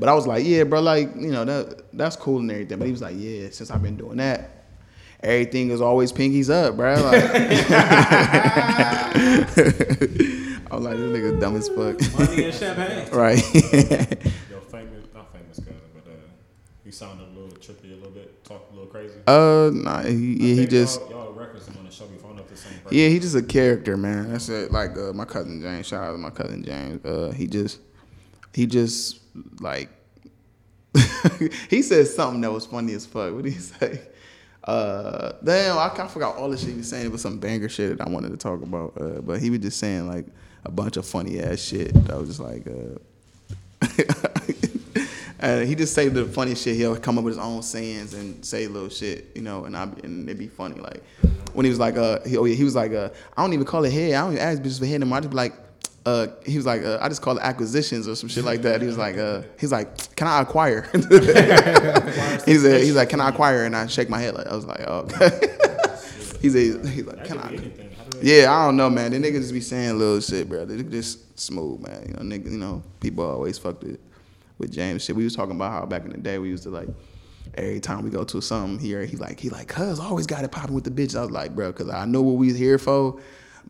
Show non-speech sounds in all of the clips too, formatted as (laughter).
mean nothing. But I was like, yeah, bro, like you know that that's cool and everything. But he was like, yeah, since I've been doing that, everything is always pinkies up, bro. Like, (laughs) I was like, this nigga dumb as fuck. Money and champagne. (laughs) right. Your famous, not famous cousin, but uh, he sounded a little trippy, a little bit, talked a little crazy. uh, nah, he, yeah, he just. y'all, y'all referenced him on the show before. I don't the same person. Yeah, he just a character, man. That's it. Like uh, my cousin James. Shout out to my cousin James. Uh, he just, he just like, (laughs) he said something that was funny as fuck. What did he (laughs) say? Uh, damn, I, I forgot all the shit he was saying. It was some banger shit that I wanted to talk about. Uh, but he was just saying like a bunch of funny ass shit. I was just like, uh, (laughs) and he just say the funniest shit. He'll come up with his own sayings and say little shit, you know, and I and it'd be funny. Like when he was like, uh, he, oh yeah, he was like, uh, I don't even call it head. I don't even ask bitches for head anymore. I just be like, uh, he was like, uh, I just call it acquisitions or some shit like that. He was like, uh, he's like, can I acquire? (laughs) he said, he's like, can I acquire? And I shake my head like, I was like, oh, okay. (laughs) he's, a, he's like, can I? Yeah, I don't know, man. The niggas just be saying little shit, bro. They just smooth, man. You know, you know, people always fucked with with James shit. We was talking about how back in the day we used to like every time we go to something here, he like he like, cuz always got it popping with the bitch. I was like, bro, cause I know what we here for,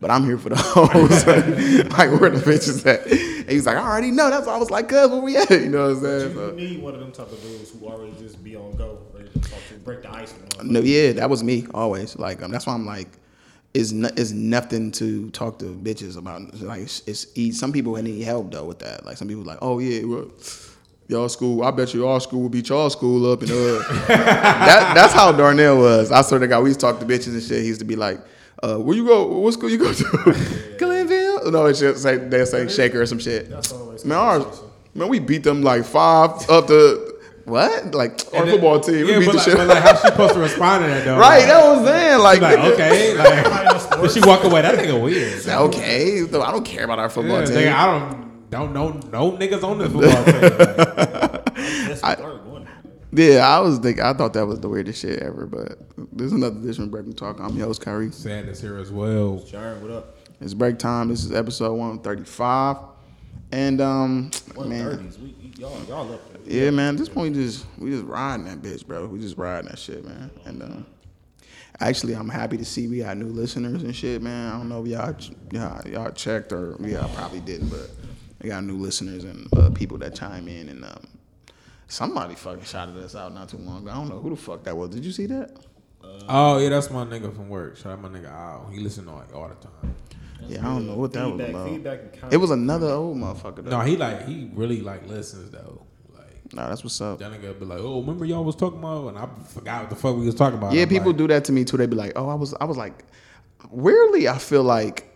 but I'm here for the (laughs) hoes. (laughs) like where the bitches at? And he's like, I already know. That's why I was like, cuz where we at? (laughs) You know what I'm But saying? you, So- need one of them type of dudes who already just be on go, ready to talk to, break the ice. No, yeah, that was me always. Like um, that's why I'm like, it's no, it's nothing to talk to bitches about. Like it's, it's easy. Some people need help though with that. Like some people like, oh yeah, well, y'all school. I bet you all school will beat y'all school up and uh. that that's how Darnell was. I swear to God, we used to talk to bitches and shit. He used to be like, uh, where you go? What school you go to? (laughs) Glenville? No, it's just say they say Shaker or some shit. That's always Man, ours, man, we beat them like five up to what? Like our then- football team. We beat but the like, shit. but like, how she supposed to respond to that though? Right, Like, that was saying like, like okay, (laughs) like, did she walk away? That nigga weird. okay, though I don't care about our football Yeah, team. nigga, I don't don't know no niggas on this football team. Like, (laughs) That's the third one. Yeah, I was thinking, I thought that was the weirdest shit ever. But there's another different break talk. I'm your host Kyrie. sadness here as well. Sharon, what up? It's break time. This is episode 135, and um, man. We y'all y'all up there. yeah, man. At this point, we just we just riding that bitch, bro. We just riding that shit, man. And um, actually, I'm happy to see we got new listeners and shit, man. I don't know if y'all y'all, y'all checked or y'all probably didn't, but we got new listeners and uh, people that chime in and um, somebody fucking shouted us out not too long ago. I don't know who the fuck that was. Did you see that? Oh yeah, that's my nigga from work. Shout out my nigga Al. He listen to like all the time. Yeah, I don't know what that was about. It was another old motherfucker. Though. No, he like he really like listens though. Like Nah, that's what's up. that nigga be like, oh, remember y'all was talking about, and I forgot what the fuck we was talking about. Yeah, I'm people like, do that to me too. They be like, "Oh, I was, I was like." Weirdly, I feel like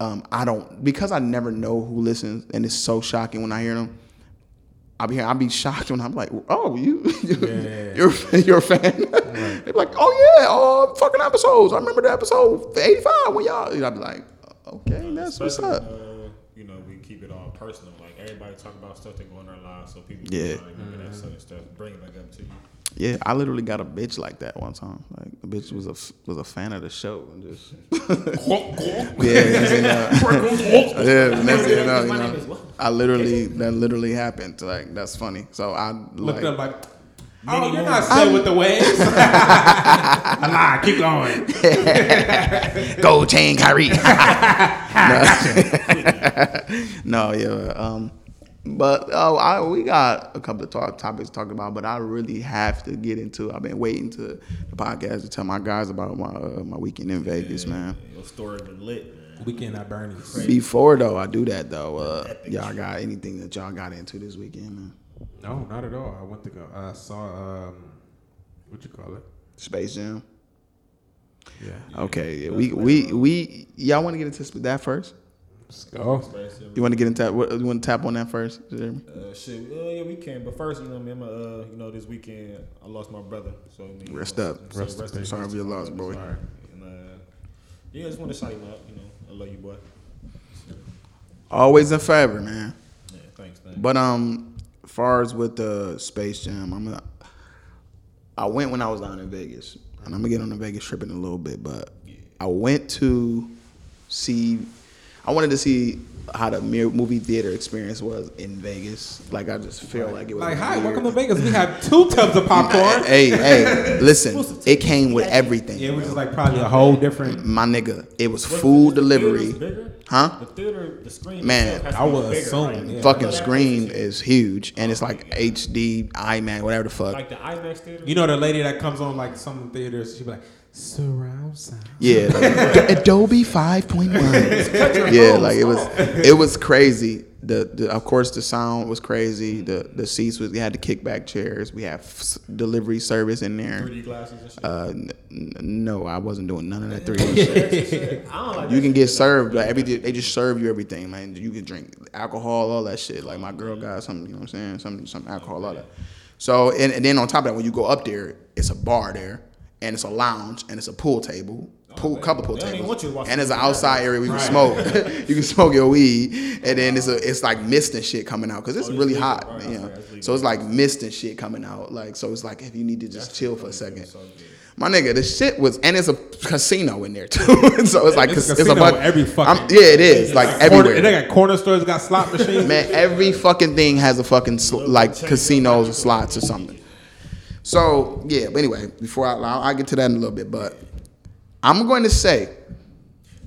um, I don't because I never know who listens, and it's so shocking when I hear them. I'll be, I'll be shocked when I'm like, "Oh, you, (laughs) Yeah. you're, you're a fan." (laughs) They're like, "Oh yeah, oh fucking episodes. I remember the episode 85 when y'all." I'll be like, "Okay, that's what's up." Uh, you know, we keep it all personal. Like everybody talk about stuff that go in their lives, so people Yeah. can remember that certain stuff, bring it back up to you. Yeah, I literally got a bitch like that one time. Like the bitch was a was a fan of the show and just (laughs) (laughs) yeah, next (laughs) thing you know- yeah. Next thing you know, you know, name is what? I literally that literally happened. Like that's funny. So I looked like, up like. Oh, you're not still with the waves. nah, keep going. Gold chain, Kyrie. no, yeah. Um, but oh, I, we got a couple of talk, topics to talk about, but I really have to get into. I've been waiting to the podcast to tell my guys about my uh, my weekend in Vegas, man. Your story been lit, man. Weekend at Bernie's. Before though, I do that though. Uh, y'all got anything that y'all got into this weekend, man? No, not at all. I went to go. I saw um, what you call it? Space Jam. Yeah. Okay, yeah, we we we y'all want to get into that first? Let's go. You want to get into that? You want to tap on that first? Jeremy? Uh, shit, uh, yeah, we can. But first, you know, me, I'm, uh, you know, this weekend I lost my brother. So I mean, Rest up. so Rest in in peace. Sorry for your loss, brother. boy. Sorry. And uh, yeah, I just want to shout him out. You know, I love you, boy. Always in favor, man. Yeah, thanks, thanks. But um, as far as with the Space Jam, I'm a, I went when I was down in Vegas, and I'm gonna get on the Vegas trip in a little bit. But I went to see. I wanted to see how the mu- movie theater experience was in Vegas. Like I just feel like it was Like, hi, weird. welcome to Vegas. We have two tubs of popcorn. (laughs) Hey, hey, listen, it came with everything. Yeah, it was just like probably a whole different. My nigga, it was Was food the delivery. theaters? Huh? The theater, the screen. Man, itself has to I be would bigger, assume, right? yeah. Fucking That screen is huge, and it's like HD, IMAX, whatever the fuck. like the IMAX theater. You know the lady that comes on like some theaters, she be like surround sound. Yeah, like, (laughs) Dolby five point one. (laughs) Yeah, like it was, it was crazy. The, the of course the sound was crazy. The the seats was we had the kickback chairs. We have s- delivery service in there. 3D glasses and shit. Uh, n- n- no, I wasn't doing none of that three D shit. Like You can get served like every they just serve you everything, man. You can drink alcohol, all that shit. Like my girl got some, you know what I'm saying, some some alcohol, all that. So and, and then on top of that, when you go up there, it's a bar there, and it's a lounge, and it's a pool table, oh, pool, couple pool They don't even want you to tables, and it's an outside area where you can smoke. (laughs) (laughs) you can smoke your weed, and then it's a it's like mist and shit coming out because it's Oh, really hot, Right, you know. okay. So it's like mist and shit coming out, like so it's like if you need to just chill for a second. So. My nigga, the shit was, and it's a casino in there too. (laughs) so it's like It's a it's, casino bunch- every fucking- I'm- yeah, it is like Corner, everywhere. and they got corner stores, got slot machines. Man, every fucking thing has a fucking sl- like casinos or slots or something. So yeah, but anyway, before I I'll, I'll get to that in a little bit, but I'm going to say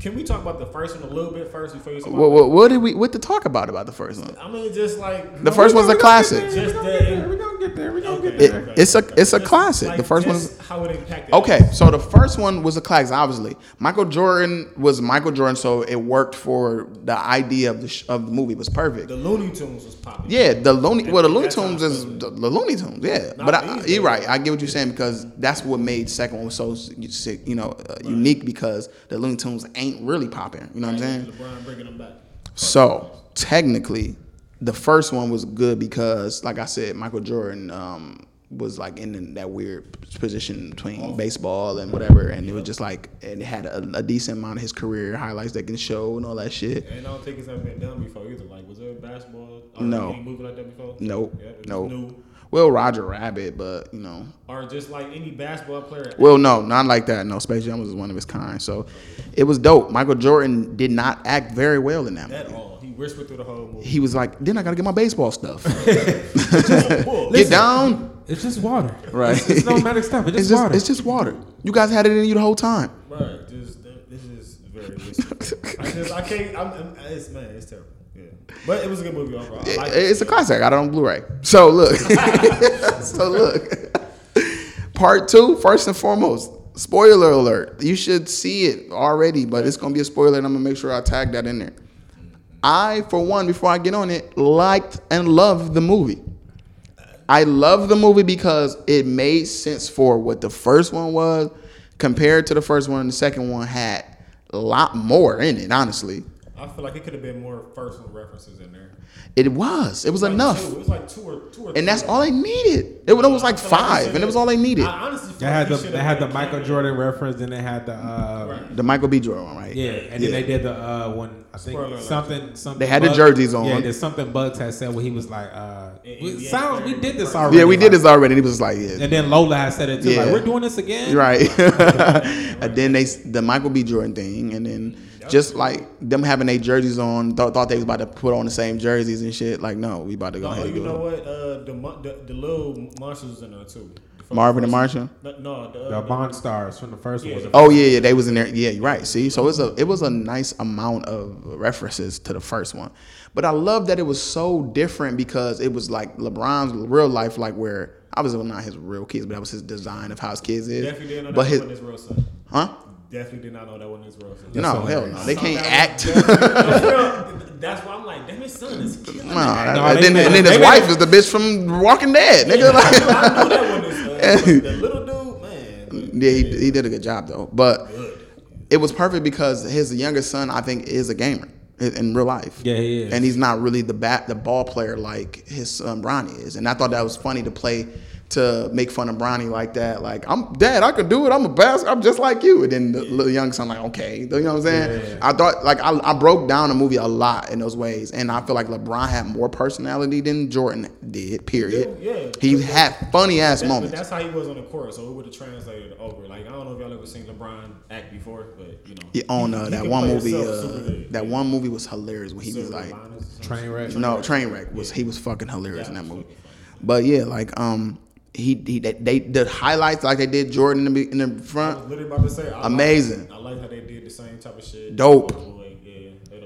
Can we talk about the first one a little bit first before you talk what, what, what did we what to talk about about the first one? I mean, just like The first one's a classic. We're gonna get there. We're gonna get there. We're get It, there. it's a it's a Just, classic. like, the first one. just how it impacted. Okay, so the first one was a classic, obviously. Michael Jordan was Michael Jordan, so it worked for the idea of the sh- of the movie. It was perfect. The Looney Tunes was popping. Yeah, the Looney. Well, the Looney Tunes is the, the Looney Tunes. Yeah, Not but I, you're right. I get what you're saying because that's what made second one so sick, you know, uh, unique because the Looney Tunes ain't really popping. You know what I'm saying? LeBron bringing them back. So technically, the first one was good because, like I said, Michael Jordan um, was like in that weird position between baseball and whatever, and it was just like and it had a, a decent amount of his career highlights that can show and all that shit. And I don't think it's ever been done before either. Like, was there basketball or No. any movie like that before? Nope, Yeah, nope. New. Well, Roger Rabbit, but you know, Or just like any basketball player. Well, no, not like that. No, Space Jam was one of his kind. So it was dope. Michael Jordan did not act very well in that at movie. all. He whispered through the whole movie. He was like, then I gotta get my baseball stuff. (laughs) Bull. (laughs) get down. It's just water. Right. It's, it's no magic stuff. It's just, It's just water. it's just water. You guys had it in you the whole time. Right, just this is very (laughs) risky. I just I can't. I'm, I'm, it's man, it's terrible. Yeah, but it was a good movie overall. I like It's a classic. I got it on Blu-ray. So look. (laughs) so look. Part two, first and foremost, spoiler alert. You should see it already, but it's gonna be a spoiler, and I'm gonna make sure I tag that in there. I, for one, before I get on it, liked and loved the movie. I love the movie because it made sense for what the first one was compared to the first one. The second one had a lot more in it, honestly. I feel like it could have been more personal references in there. It was. It was Like enough. Two. It was like two or two or. And that's three. all they needed. It, was- like I feel he five, and it was all they needed. I honestly feel They had the they had the Michael cameo. Jordan reference, and they had the uh, The Michael B. Jordan one, right? yeah, and then they did the uh, when I think Spoiler alert. something something. They had the jerseys on. Yeah, there's something Bugs had said where he was like, uh, Yeah, we, yeah, sounds we did this already. Yeah, we did like- this already. And he was like, yeah. And then Lola had said it too, Yeah. like we're doing this again. Right. (laughs) (laughs) and then they the Michael B. Jordan thing, and then just like them having their jerseys on, thought, thought they was about to put on the same jerseys and shit. Like, no, we about to go No, ahead and you do know it. what? Uh, the, the the little monsters was in there too. From Marvin and first- Martian. No, no the, The uh, Monstars from the first Yeah, one. the- Oh yeah, yeah, they was in there. Yeah, you're right. See, so it's a it was a nice amount of references to the first one, but I love that it was so different because it was like LeBron's real life, like where obviously well, not his real kids, but that was his design of how his kids is. Definitely didn't know that but his wasn't his real son. huh? Definitely did not know that wasn't his real son. No, so hell no. They can't thought act. that was definitely- No, That's why I'm like, damn, his son is killing. No, it. No, and then, and then his wife is the bitch from Walking Dead, nigga. Like, I know that (laughs) one is. But the little dude, man. yeah, he, he did a good job though. But it was perfect because his younger son, I think, is a gamer in, in real life. Yeah, he is. And he's not really the bat, the ball player like his son Bronny is. And I thought that was funny to play to make fun of Bronny like that. Like, I'm dad, I could do it. I'm a best. I'm just like you. And then the little young son like, okay, you know what I'm saying? I thought like I, I broke down the movie a lot in those ways, and I feel like LeBron had more personality than Jordan did. Period. Yeah. He had funny ass That's, but moments. that's how he was on the court, so it would have translated over. Like I don't know if y'all ever seen LeBron act before, but you know. Yeah, on uh, he that can one movie, uh, that one movie was hilarious when he was like, train wreck. No, Train wreck. no, Trainwreck was he was fucking hilarious in that movie. But yeah, like um, he he they, they the highlights like they did Jordan in the in the front. literally about to say I Amazing. Like, I like how they did the same type of shit. Dope.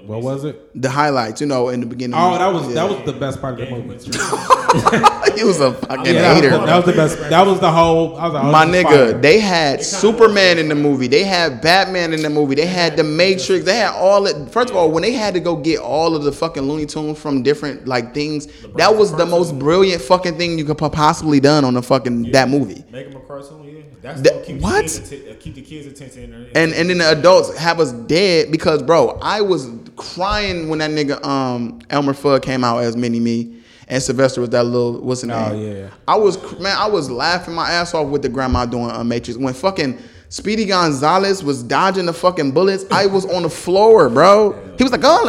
What was it? The highlights, you know, in the beginning. Oh, that was yeah. that was the best part of the movie. (laughs) he was a fucking Yeah, that, hater. was, that was the best. That was the whole. I was like, oh, My nigga, fire. they had Superman in the movie. They had Batman in the movie. They had the Matrix. They had all it. First of all, when they had to go get all of the fucking Looney Tunes from different like things, that was the most brilliant fucking thing you could possibly done on the fucking that movie. Make him a cartoon, yeah. That's That- what keep what? The kids, uh, keep the kids' attention. And and then the adults have us dead because bro, I was crying when that nigga um Elmer Fudd came out as Mini Me. And Sylvester was that little what's his name? Oh, yeah. I was man, I was laughing my ass off with the grandma doing a Matrix when fucking Speedy Gonzales was dodging the fucking bullets. I was on the floor, bro. He was like, "Oh,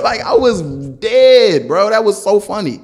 (laughs) like I was dead, bro. That was so funny.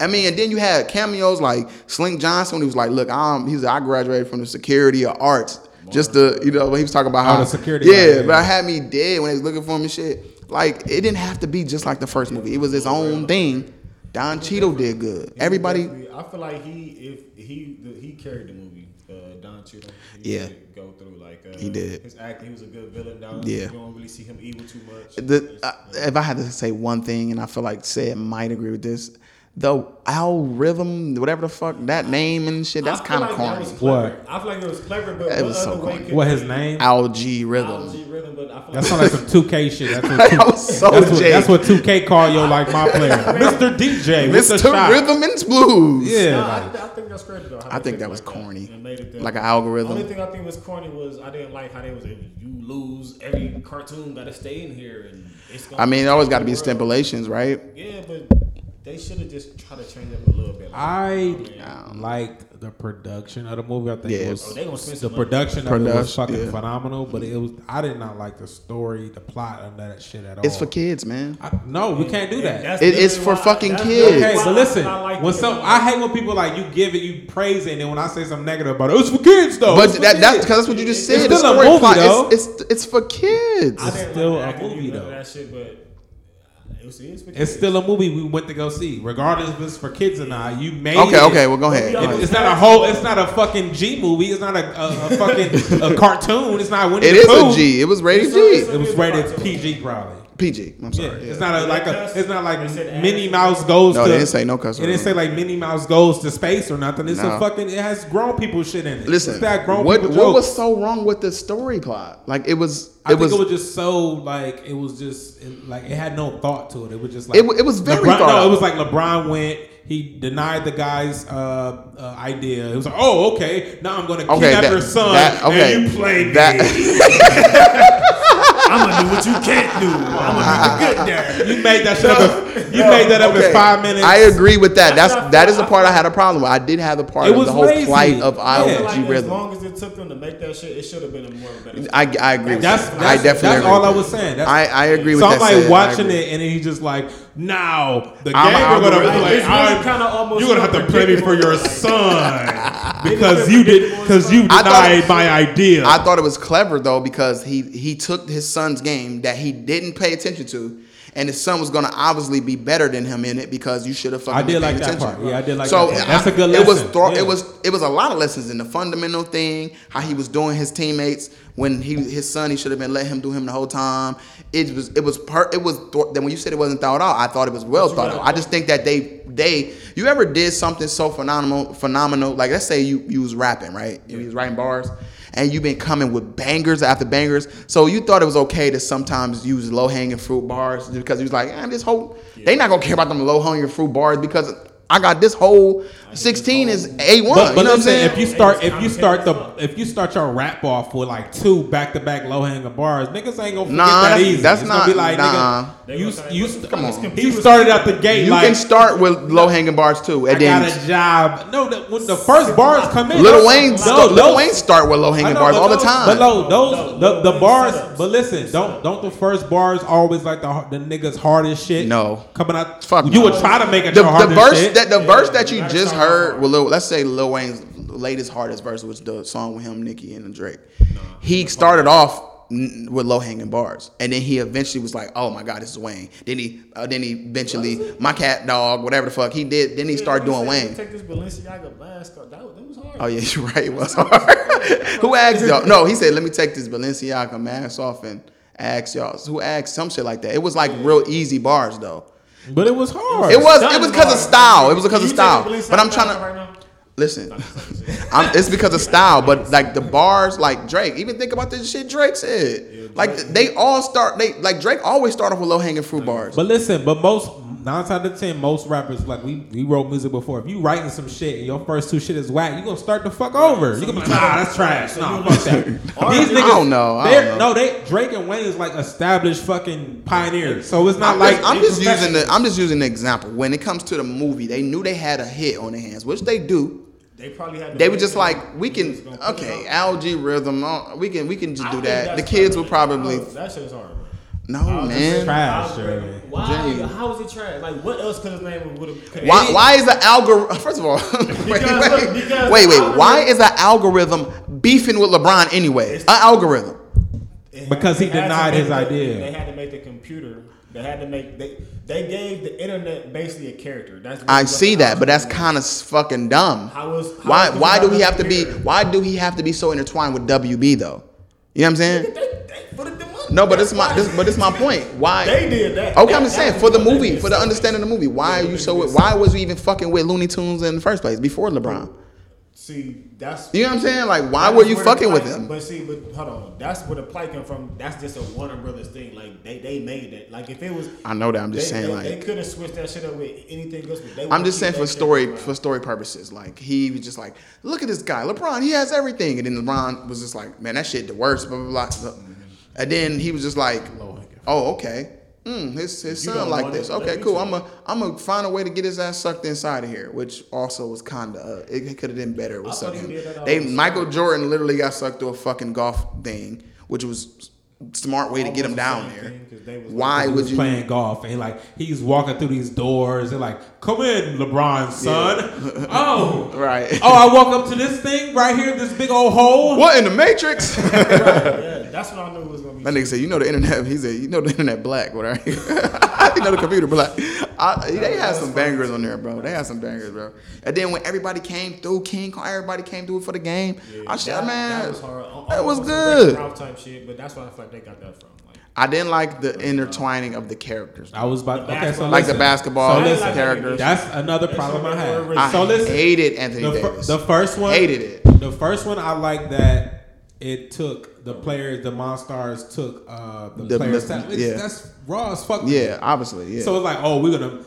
I mean, and then you had cameos like Slink Johnson. He was like, "Look, I'm." He's like, I graduated from the security of arts, just to you know. When he was talking about Oh, how the security yeah, guy, yeah. but I had me dead when they was looking for him and shit. Like it didn't have to be just like the first movie. It was his own thing. Don Cheadle did good. Everybody, I feel like he, if he, he carried the movie. Uh, Don Cheadle. He Yeah. go through like uh, He did. His acting, he was a good villain. Down. Yeah. You don't really see him evil too much. the uh, if I had to say one thing, and I feel like Sid might agree with this, the algorithm, whatever the fuck that name and shit, that's kind of like corny. was. What? I feel like it was clever, but It what was so other corny. What his name? Al-G Rhythm. Al-G Rhythm, but I feel That sounds like some 2K shit. That's what, (laughs) That 2, was so that's, what, that's what 2K call yo like my player, Mr. DJ, with Mr. shot. Rhythm and Blues. Yeah, No, like, I, I think that's crazy though. how I think that was like corny. and made it. Like an algorithm. The only thing I think was corny was I didn't like how they was if you lose every cartoon got to stay in here and it's. Gonna I mean, it always got to be change stipulations, right? Yeah, but they should have just tried to change up a little bit. Like, I mean, um, liked the production of the movie. I think Yeah, it it was was- Oh, they gonna spend the some money. production of it was Production, fucking yeah. phenomenal, but it was I did not like the story, the plot of that shit at all. It's for kids, man. I, no, we can't do that. It- it's for why- fucking kids. literally Okay, why but listen, I like when it. some I hate when people like you give it, you praise it, and then when I say something negative about it, it's for kids though. But It's for that that's because that's what you just It's said. The still a story movie, plot, though. it's, it's it's for kids. I didn't still like a movie, though. That shit, but it it's It's kids. still a movie we went to go see, regardless if it's for kids or not. You made Okay, it. okay, well go ahead. It- Go ahead. it's not a whole. It's not a fucking G movie. It's not a, a, a fucking a (laughs) cartoon. It's not Winnie It the is Pooh. a G. It was rated It's a- G. It was rated PG probably. PG. I'm Yeah, sorry. it's not a like a. That's- It's not like Minnie. Mouse goes. No, to, they didn't say no cuss It didn't say like Minnie Mouse goes to space or nothing. It's No. a fucking. It has grown people shit in it. Listen, it's that grown what people what was so wrong with the story plot? Like it was. I think was. it was just so like it was just it, like it had no thought to it. It was just like It it was very LeBron, thought no. It was like LeBron went. He denied the guy's uh, uh, idea. It was like, oh, okay. Now I'm going to Okay, kidnap that- your son, that- okay, and you play that- me. (laughs) (laughs) I'm gonna do what you can't do. I'm gonna be the good dad. You made that shit up. (laughs) in- You made that up Okay, in five minutes. I agree with that. That's that is the part I had a problem with. I did have the part It of was the whole lazy. plight of Yeah. I feel IOG like as long as it took them to make that shit, it should have been a more better. I, I agree with That's, that. that's, I definitely that's agree all with I was saying. That's, I, I agree with so that. I'm like Sid. Watching it, and then he's just like, "Now the I'm game an are gonna algorithm. play. It's really I'm- kinda almost You're gonna have to play me for your son because you did because you denied my idea." I thought it was clever though because he he took his son's game that he didn't pay attention to, and his son was gonna obviously be better than him in it because you should have fucking. I did like paying that attention. part. Yeah, I did like so that. part. That's a good lesson. It was thro- Yeah. it was it was a lot of lessons in the fundamental thing, how he was doing his teammates when he his son he should have been let him do him the whole time. It was it was per it was th- then when you said it wasn't thought out, I thought it was well thought out. I just think that they they you ever did something so phenomenal phenomenal like let's say you you was rapping right you was writing bars and you've been coming with bangers after bangers. So you thought it was okay to sometimes use low hanging fruit bars because he was like, eh, this whole they not gonna care about them low hanging fruit bars because I got this whole 16 is A1. But, but you know what I'm listen, saying? if you start if you start the if you start your rap off with like two back to back low hanging bars, niggas ain't gonna forget Nah, that that's- easy. that's it's not- gonna be like nah. Nigga, you gonna say, you come on. computer He started out the science?" gate you like can start with low hanging bars too. I And got then a job. No, the, when the first bars come in, Lil those- Wayne, no, start, Lil Wayne start with low hanging know, bars but all the time. But no, those the, the bars. But listen, don't don't the first bars always like the the niggas hardest shit? No. coming out. Fuck you no. would try to make it the, your the hardest verse shit. That the verse that you just heard with Lil, let's say Lil Wayne's latest hardest verse was the song with him, Nicki, and Drake. he started off with low hanging bars, and then he eventually was like, "Oh my God, this is Wayne." Then he, uh, then he eventually, my cat, dog, whatever the fuck he did. Then he started doing Wayne. Take this Balenciaga mask off. That, was- that was hard. Oh yeah, (laughs) you're right. It (laughs) was hard. Who asked y'all? No, he said, "Let me take this Balenciaga mask off and ask y'all." Who asked some shit like that? It was like real easy bars though. But it was hard. It was. It was because of style. It was because of style. But I'm trying to right listen. I'm, it's because of style. But like the bars, like Drake. Even think about this shit Drake said. Like they all start. They like Drake always start off with low hanging fruit bars. But listen, but most nine times out of ten, most rappers like we we wrote music before. If you writing some shit and your first two shit is whack, you gonna start the fuck over. You gonna be like, nah, that's trash. Nah, (laughs) fuck that. These niggas, I don't know. I don't know. No, they Drake and Wayne is like established fucking pioneers. So it's not I'm like just, I'm just using the. I'm just using the example. When it comes to the movie, they knew they had a hit on their hands, which they do. They probably had. They were just like, we can, okay, Al-G Rhythm, uh, we can, we can just do that. The kids will probably, That shit's hard. Bro. no I was just man. Trash, I was Shirley. like, Why? Jamie. How is it trash? Like, what else could his name would have? Why, why is the algorithm? (laughs) First of all, (laughs) wait, Because, wait, look, because wait, wait. Why is an algorithm beefing with LeBron anyway? An algorithm. Because he They had to denied his the- idea. They had to make the computer. They had to make. They they gave the internet basically a character. That's I see that, but that's kind of fucking dumb. How is- how Why? is Why do he have to be? Why do he have to be so intertwined with WB though? You know what I'm saying? They, they put it them up. No, but this is my. This, but this my point. Why? They did that. Okay, I'm just saying for the movie, for the understanding of the movie. Why are you so? Why was you even fucking with Looney Tunes in the first place before LeBron? See, that's You know what I'm saying? Like, why were you fucking with him? But see, but hold on, that's where the plight come from. That's just a Warner Brothers thing. Like they, they made that. Like if it was, I know that. I'm just they, saying, they, like, they could have switched that shit up with anything else. But they I'm just saying for story for story purposes. Like he was just like, look at this guy, LeBron. He has everything, and then LeBron was just like, man, that shit the worst. Blah blah blah. And then he was just like, oh okay. Mm, his his son like this. Okay, cool. I'm gonna I'm gonna find a way to get his ass sucked inside of here, which also was kind of uh, it, could have been better with I sucking. did that all They. Michael Jordan literally got sucked through a fucking golf thing, which was smart way to get him down there. thing, 'cause they was Why he would was you? playing golf and like he's walking through these doors and like, come in, LeBron, son. (laughs) oh, Right. oh, I walk up to this thing right here, this big old hole. What in the Matrix? (laughs) yeah, that's what I knew was gonna be. That nigga said, "You know the internet." He said, "You know the internet black, whatever." (laughs) you know the computer black. I, they had some bangers on there, bro. They had some bangers, bro. And then when everybody came through, King Kong, everybody came through for the game. I said, that, man, that was hard. that was Almost good. Wreck-It Ralph type shit, but that's why I feel like they got that from. Like, I didn't like the intertwining of the characters. I was about The okay, so basketball- like the basketball So listen, characters. That's another problem I That's what had. they were So listen, hated Anthony the, fir- Davis. the first one hated it. The first one I like that it took the players, the Monstars took uh, the, The- players. the- It's- yeah. that's raw as fuck. to me. Yeah, obviously, yeah. So it's like, oh, we're gonna.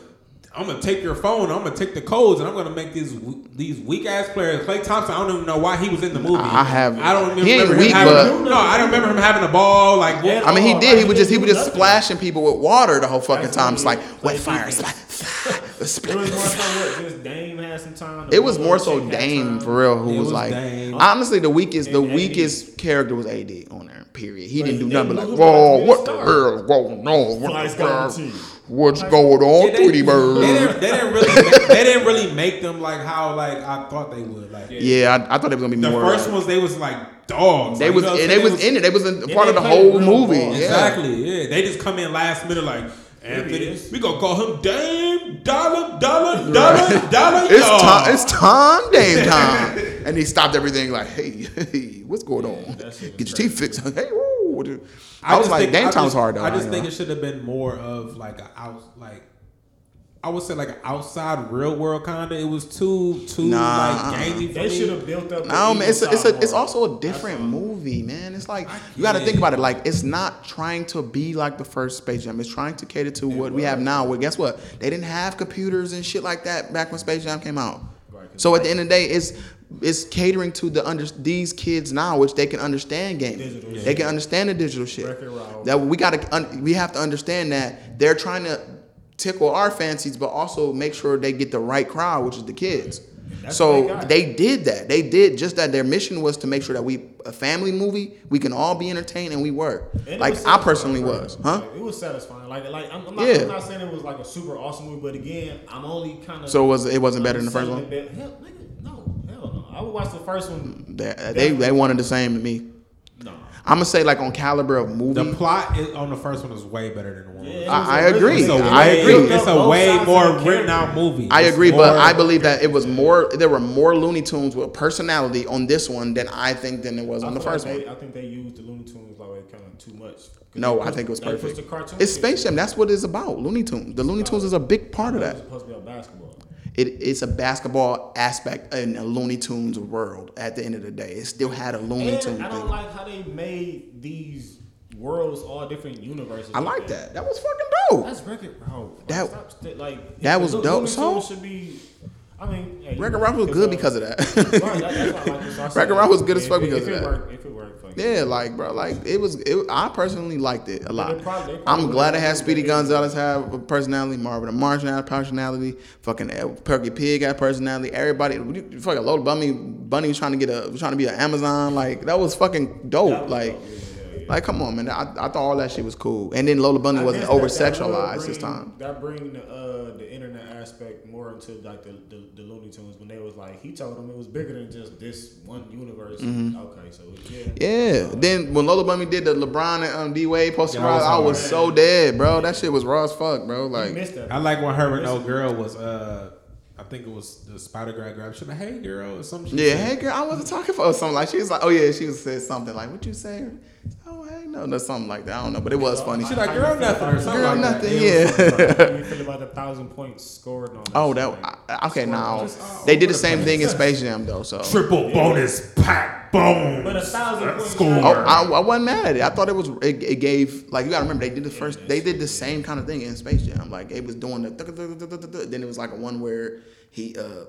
I'm gonna take your phone. I'm gonna take the codes, and I'm gonna make these these weak ass players. Klay Thompson. I don't even know why he was in the movie. I have- I don't he ain't remember weak, him having. but- no, I don't remember him having a ball. Like, Yeah, I mean, he did. He like, would just he didn't would just splashing people with water the whole fucking time. It's he like did. wet Like, fire, he- it was more so just Dame had some time. It was more so Dame for real, who was, was like Dame. honestly the weakest. The And AD. weakest character was AD on there. Period. He But didn't do nothing but like, whoa, gonna be the what the star. hell is going on? What Fly the hell? What's going on, Yeah, they, Tweety they, Bird? didn't, they didn't really. Make, they didn't really make them like how like I thought they would. Like Yeah, I, I thought it was gonna be the more. first like- ones, they was like dogs. they like, was you know what and they saying? was in it. They was in Yeah, part of the whole movie. ball. Yeah. Exactly. Yeah, they just come in last minute like Anthony. We gonna call him Dame Dollar Dollar Dollar (laughs) Dollar. It's Y'all. It's time, Dame (laughs) time. and he stopped everything like, hey, (laughs) hey, what's going on? Get was your teeth fixed. Hey, woo. what the- I, was like, think- Dame I time was just- hard though. I just ain't think gonna it should have been more of like a out like. I would say like an outside real world kind of. It was too too Nah, like gamey. For They should have built up. the No, man, it's a, it's a, it's also a different That's movie, man. It's like you got to think about it. Like it's not trying to be like the first Space Jam. It's trying to cater to what we have now. Where guess what? They didn't have computers and shit like that back when Space Jam came out. Right, 'cause So at the end of the day, it's it's catering to the under these kids now, which they can understand gaming. Digital They can understand the digital shit. Wreck-It That we got to un, we have to understand that they're trying to tickle our fancies, but also make sure they get the right crowd, which is the kids. That's So they they did that. They did just that. Their mission was to make sure that we a family movie, we can all be entertained and we were. And Like I personally was, huh? Like, it was satisfying. Like, like I'm, I'm, not, Yeah. I'm not saying it was like a super awesome movie, but again, I'm only kind of. So it was it wasn't better than the first one? Hell, nigga, no, hell no. I would watch the first one. They they, they wanted the same to me. No. I'm gonna say like on caliber of movie. The plot is, on the first one is way better than the one. Yeah, I- was I agree. It's a I way, agree. It's a way more written out movie. I It's agree, but I believe that it was more. There were more Looney Tunes with personality on this one than I think than it was on I the first like one. I think they used the Looney Tunes like kind of too much. No, they I think it was perfect. It's shit. Space Jam. That's what it's about. Looney Tunes. The Looney Tunes is a big part of It was that. supposed to be about basketball. It, it's a basketball aspect in a Looney Tunes world. At the end of the day, it still had a Looney And Tunes I don't thing. like how they made these worlds all different universes. I like that. That was fucking dope. That's record. Like, That- stop st- like that was dope. Looney So- Tunes should be. I mean, hey, Wreck-It Ralph was good because of that. Right, that, that's why I like. So I said Ralph was good as fuck because if of it that. Worked, if it worked, Yeah, like bro, like it was. It, I personally liked it a lot. they probably- they I'm glad it had Speedy. Gonzales have a personality, Marvin the Martian had a personality, fucking uh, Porky Pig had personality. Everybody, fucking Lola Bunny, Bunny was trying to get a, trying to be an Amazon. Like that was fucking dope. Was like, dope, yeah. Like come on, man. I, I thought all that shit was cool. And then Lola Bunny I wasn't guess over sexualized this time. That bring the uh, the internet aspect more into like the, the, the Looney Tunes when they was like he told them it was bigger than just this one universe. Mm-hmm. Okay, so yeah. Yeah. Then when Lola Bunny did the LeBron and um, D Wade poster, Yeah, that was I was hard. so dead, bro. That shit was raw as fuck, bro. Like. I like when her and no girl was. uh I think it was the Spider Girl grab. She like, "Hey girl," or some shit. Yeah, hey girl, I wasn't talking for something like she was like, oh yeah, she was said something like, what you say? Oh hey, no, no, something like that. I don't know, but it was funny. She like, "Girl, nothing," or something Girl, like nothing. That. How you feel about the thousand points scored on? Oh, that Like, I- okay. Now just all they did the the same thing in Space Jam though. So Triple bonus pack boom. But a thousand points score. oh, I, I wasn't mad at it. I thought it was it, it gave like you gotta remember they did the first they did the same kind of thing in Space Jam. Like it was doing the then it was like a one where he uh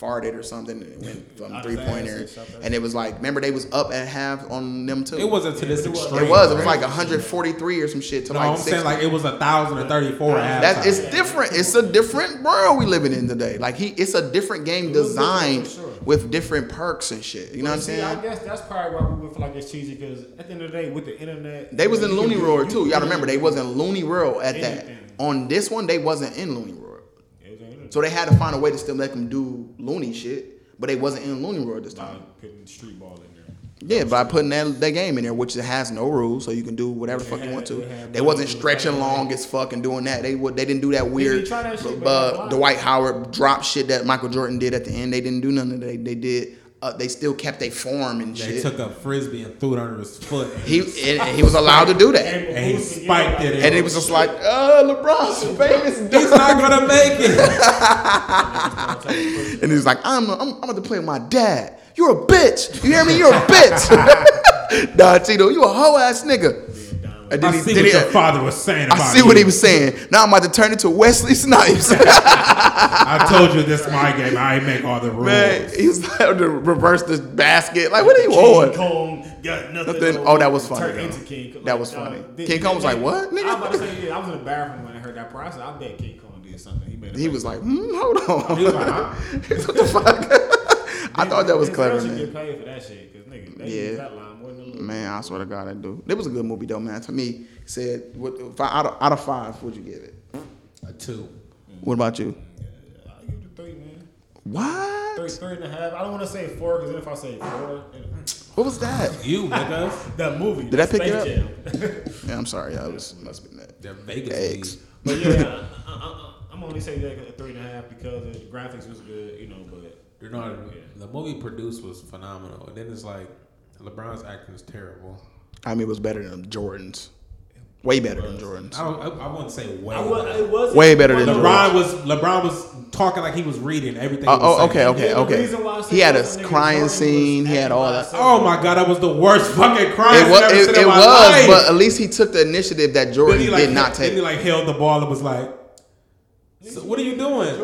farted or something and it went from three pointer or something. and it was like remember they was up at half on them too. It wasn't to this It was. extreme. It was. It was right? like 143 or some shit to No, like. I'm 60. saying like it was a thousand or thirty-four. at That's halftime. it's different. It's a different world we living in today. Like he, it's a different game was designed sure. with different perks and shit. You know what I'm See, I saying? guess that's probably why we would feel like it's cheesy because at the end of the day, with the internet, They was in Looney do- World too. Y'all remember they wasn't Looney World at that. On this one, they wasn't in Looney World. It was in internet. So they had to find a way to still let them do Looney shit, but they wasn't in Looney World this by time. putting street ball in there. Yeah, by putting that, that game in there, which it has no rules, so you can do whatever the fuck you want to. they wasn't stretching long as fuck and doing that. They would they didn't do that weird that uh? Dwight Howard drop shit that Michael Jordan did at the end. They didn't do none of that. They, they did. Uh, they still kept their form and They shit. took a frisbee and threw it under his foot. He and he was allowed to do that, And he spiked it in. and it was just like, uh, LeBron's famous. He's not gonna make it. (laughs) And he's like, I'm, I'm, I'm about to play with my dad. You're a bitch. You hear me? You're a bitch. (laughs) nah, Tito, you a hoe ass nigga. I he- see what he- your father was saying about I see what he was saying. Now I'm about to turn into Wesley Snipes. (laughs) I told you this is my game. I make all the rules. Man, he was like (laughs) to reverse the basket. Like, what are you King on? Kong got nothing. Nothing- oh, that was funny, turned into King Kong. That was uh, funny. did- King Kong was like, what, nigga? I was about to say, (laughs) yeah, I was in the bathroom when I heard that part. I bet King Kong did something. He made. He was like, hmm, hold on. He was like, huh? what the fuck? I thought that was clever, man. get paid for that shit because nigga, they Yeah. Man, I swear to God, I do. It was a good movie, though, man. To me, said, what, five, out, of, out of five, would you give it? A two. What about you? I give it a three, man. What? Three, three and a half. I don't want to say four because if I say four, it- What was that? (laughs) You nigga. (laughs) that movie. Did I pick it up? (laughs) Yeah, I'm sorry. I was must have been that. They're Vegas Eggs. league. But yeah, I, I, I, I'm only saying that a three and a half because the graphics was good, you know. But You know, the movie produced was phenomenal, and then it's like LeBron's acting is terrible. I mean, it was better than Jordan's. Way better than Jordan's. I, don't, I, I wouldn't say way. I was, better. it was Way better than LeBron was LeBron was talking like he was reading everything. Oh, he uh, was oh, okay, saying. okay, And the okay. reason why I said He had a nigga crying Jordan was scene. He had acting all by that. himself. Oh my god, that was the worst fucking crime It I've was, ever it, seen it in my was, life. but at least he took the initiative that Then Jordan he like, did not Then he like held the ball and was like, so "What are you doing?"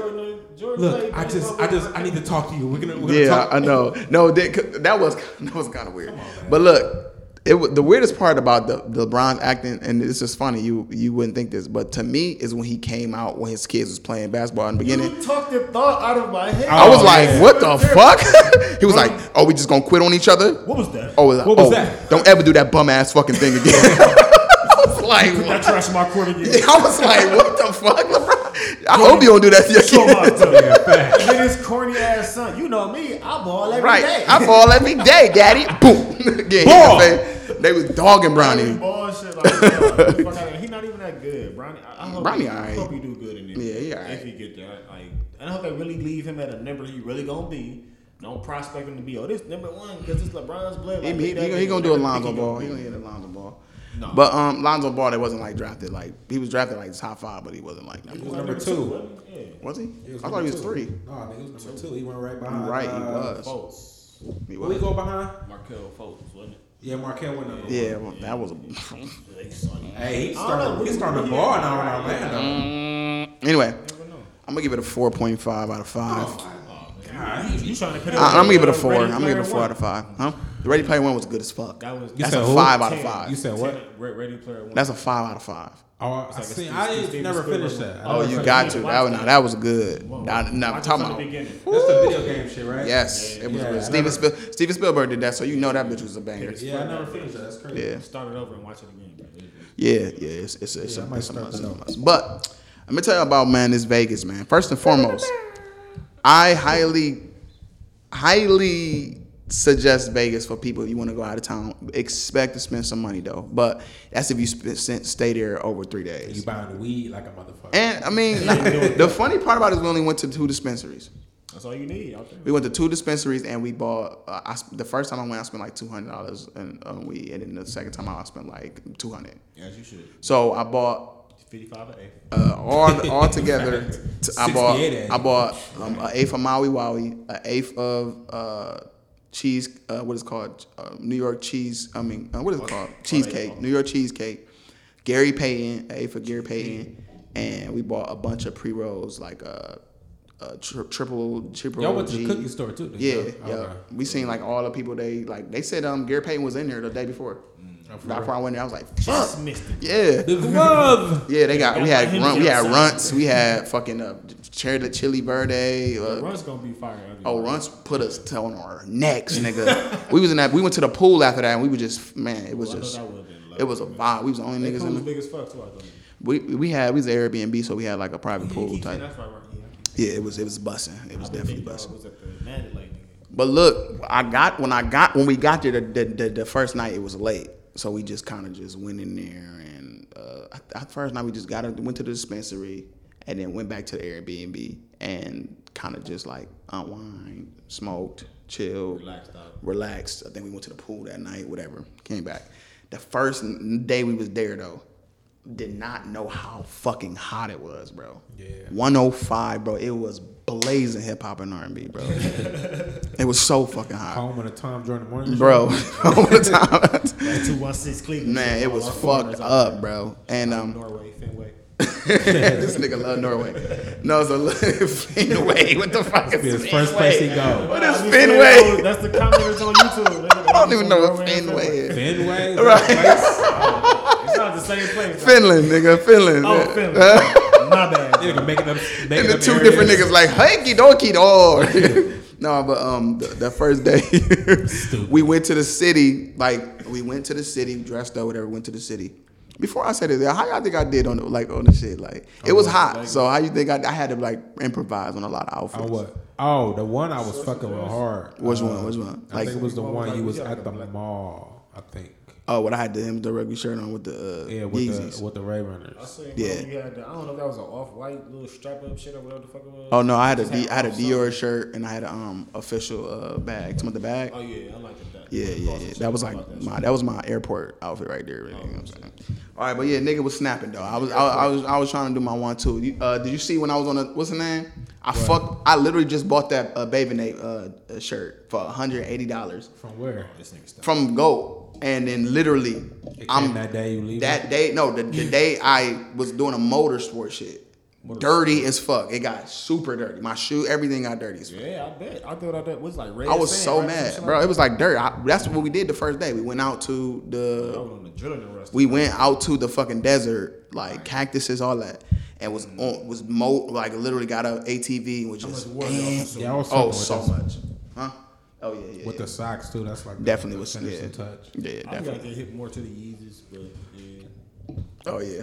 Jordan, Jordan Look, I just, I just, I need to talk to you. We're gonna, we're gonna Yeah, talk. I know. No, that, that was (laughs) that was kind of weird. but look, it wa- the weirdest part about the, the LeBron acting, and this is funny. You you wouldn't think this, but to me is when he came out when his kids was playing basketball in the beginning. You took the thought out of my head. I was Oh, like, yeah. what the fuck? (laughs) he was like, oh, we just gonna quit on each other? What was that? Oh, What was oh, that? Don't ever do that bum ass fucking thing again. (laughs) I was like, that what? trash in my court again. I was like, what the fuck, LeBron? I hope you don't do that to your So much. kids. And then (laughs) his corny ass son. You know me. I ball every Right, day. I fall every day, daddy. (laughs) Boom, (laughs) again. Ball. They was dogging Bronny. Bronny. Bullshit. Like, yo, fuck outta here. he not even that good. Bronny. I, I hope Bronny he, alright. I hope he do good in there. Yeah, yeah. alright. If he get there, like, and I hope they really leave him at a number he really gonna be. Don't prospect him to be oh this number one because it's LeBron's blood. He, Like, he, he, that he nigga gonna do a never Lonzo ball. He gonna get a Lonzo ball. No. But um, Lonzo Ball, that wasn't like drafted. Like he was drafted like top five, but he wasn't like number He was number two. wasn't he? Yeah. Was he? He was I thought he was two. three. No, I think he was number two. He went right behind. Right, he uh, was. Fultz. He Who he was. go behind? Markelle Fultz, wasn't it? Yeah, Markelle went number. Yeah, well, that was. A, (laughs) Hey, he I don't started. know. He started the ball now in Orlando. anyway, I'm gonna give it a four point five out of five. Oh, God, he- You trying to put it? I, I'm gonna give it a four. I'm gonna give it a four out of five. Huh? The Ready Player One was good as fuck. That was You That's said a who? five out of Ten. five. You said what? Ten, Ready Player One. That's a five out of five. Oh, I, like a seen, Steve- I didn't never Spielberg finished one. that. Oh, you got to. That was no, that was good. Whoa. Now, now Watch it talking from the about. beginning. That's the video game shit, right? Yes, it was. Yeah, good. Steven, never- Spiel, Steven Spielberg did that, so you know that bitch was a banger. Yeah, I never finished that. That's crazy. Yeah. Start it over and watch it again. bro. It- it- Yeah, yeah, it's it's, it's, Yeah, I a, might it's a must, that a must. But let me tell you about man, this Vegas man. First and foremost, I highly, highly suggest Vegas for people if you want to go out of town. Expect to spend some money though, but that's if you spend- stay there over three days. You buying weed like a motherfucker. And I mean, (laughs) the funny part about it is we only went to two dispensaries. That's all you need. We went to two dispensaries and we bought. Uh, I, the first time I went, I spent like two hundred dollars and um, weed, and then the second time I spent like two hundred. As you should. So I bought 55 an eighth. uh, all all together. (laughs) t- I bought I bought um, an eighth of Maui Wowie, an eighth of uh, cheese. Uh, what is it called? Uh, New York cheese. I mean, uh, what is it called? Cheesecake. New York cheesecake. Gary Payton, A for Gary Payton, and we bought a bunch of pre rolls like uh, uh, tri- triple triple. Y'all went to the cookie store too. Yeah, yeah. Okay. We seen like all the people they like. They said um Gary Payton was in there the day before. Oh, for Right real? before I went there, I was like, fuck. Yeah. The glove. (laughs) Yeah, they got. We had we had runts. We had fucking uh, cherry the chili verde. Uh, run's gonna be fire. oh, runts put us on our necks, nigga. we was in that. We went to the pool after that, and we were just man. It was know just. that would've been It was a vibe. We was the only They niggas in. The, big as fuck too. I thought. we we had we was Airbnb, so we had like a private pool He- he- type. Right. Yeah. Yeah, it was it was bussing. It was I definitely bussing. Was at the Mandalay nigga. But look, I got when I got when we got there the the, the, the first night it was late, so we just kind of just went in there and uh, I- I- first night we just got went to the dispensary and then went back to the Airbnb and kind of just like unwind, smoked, chilled, Relaxed relaxed. I think we went to the pool that night, whatever. Came back. The first day we was there though, did not know how fucking hot it was, bro. Yeah. 105, bro. It was blazing hip hop and R&B, bro. (laughs) it was so fucking hot, Home on the Tom Joyner morning. show. bro. All (laughs) the time. That two one six Cleveland. Man, it was fucked up, bro. And um, Norway, Fenway. (laughs) this nigga love Norway. No, so look, (laughs) Fenway. What the fuck is Be his Fenway? first place he go. What I is be saying, oh, That's the commenters on YouTube. I don't even know what Fenway is. Fenway. Is Right. that It's not the same place. Finland, nigga, Finland. Oh, Finland. My bad. a place? Nigga making up. Making and the two areas. different niggas like hanky donkey dog. (laughs) no, but um, the, the first day we went to the city. Like we went to the city, dressed up, whatever. Went to the city. Before I said it, how y'all think I did on the, like on the shit? Like it was hot, so how you think I, I had to like improvise on a lot of outfits? Oh what? Oh, the one I was fucking with hard. Which Uh, one? Which one? I think it was the one you was at the mall. I think. Oh, what I had the him the rugby shirt on with the uh, Yeah, with Yeezys. the with the Ray I Runners. seen Yeah. yeah. you had the, I don't know if that was an off white little strap up shit or whatever the fuck it was. Oh no, I had a Just D, I had a Dior something. shirt and I had a um official uh bag. Some of the bag. Oh yeah, I like that. Yeah, yeah, yeah. That was like my that was my airport outfit right there. Really, you know what I'm saying? All right, but yeah, nigga was snapping though. I was I, I was I was trying to do my one too. You, uh, did you see when I was on the what's the name? I fuck. I literally just bought that uh, Baby Nate uh, uh, shirt for 180 dollars From where? This nigga stuff. from Gold, and then literally I'm that day you leave. that day. No, the, the (laughs) day I was doing a motorsport shit. dirty as fuck. It got super dirty. My shoe, everything got dirty as fuck. Yeah, I bet. I thought that was like red. I was sand, so right? mad, Some bro. shit It was like dirt. I, that's what we did the first day. We went out to like that. I the the we went out to the fucking desert, like cactuses, all that, and was mm. on was mo like literally got a ATV and was just water y'all consume? Yeah, I was oh so much, huh? Oh yeah, yeah, With yeah. the socks too, that's like definitely the was yeah, finishing touch. yeah, I definitely. gotta get hit more to the Yeezys, but yeah. Oh yeah,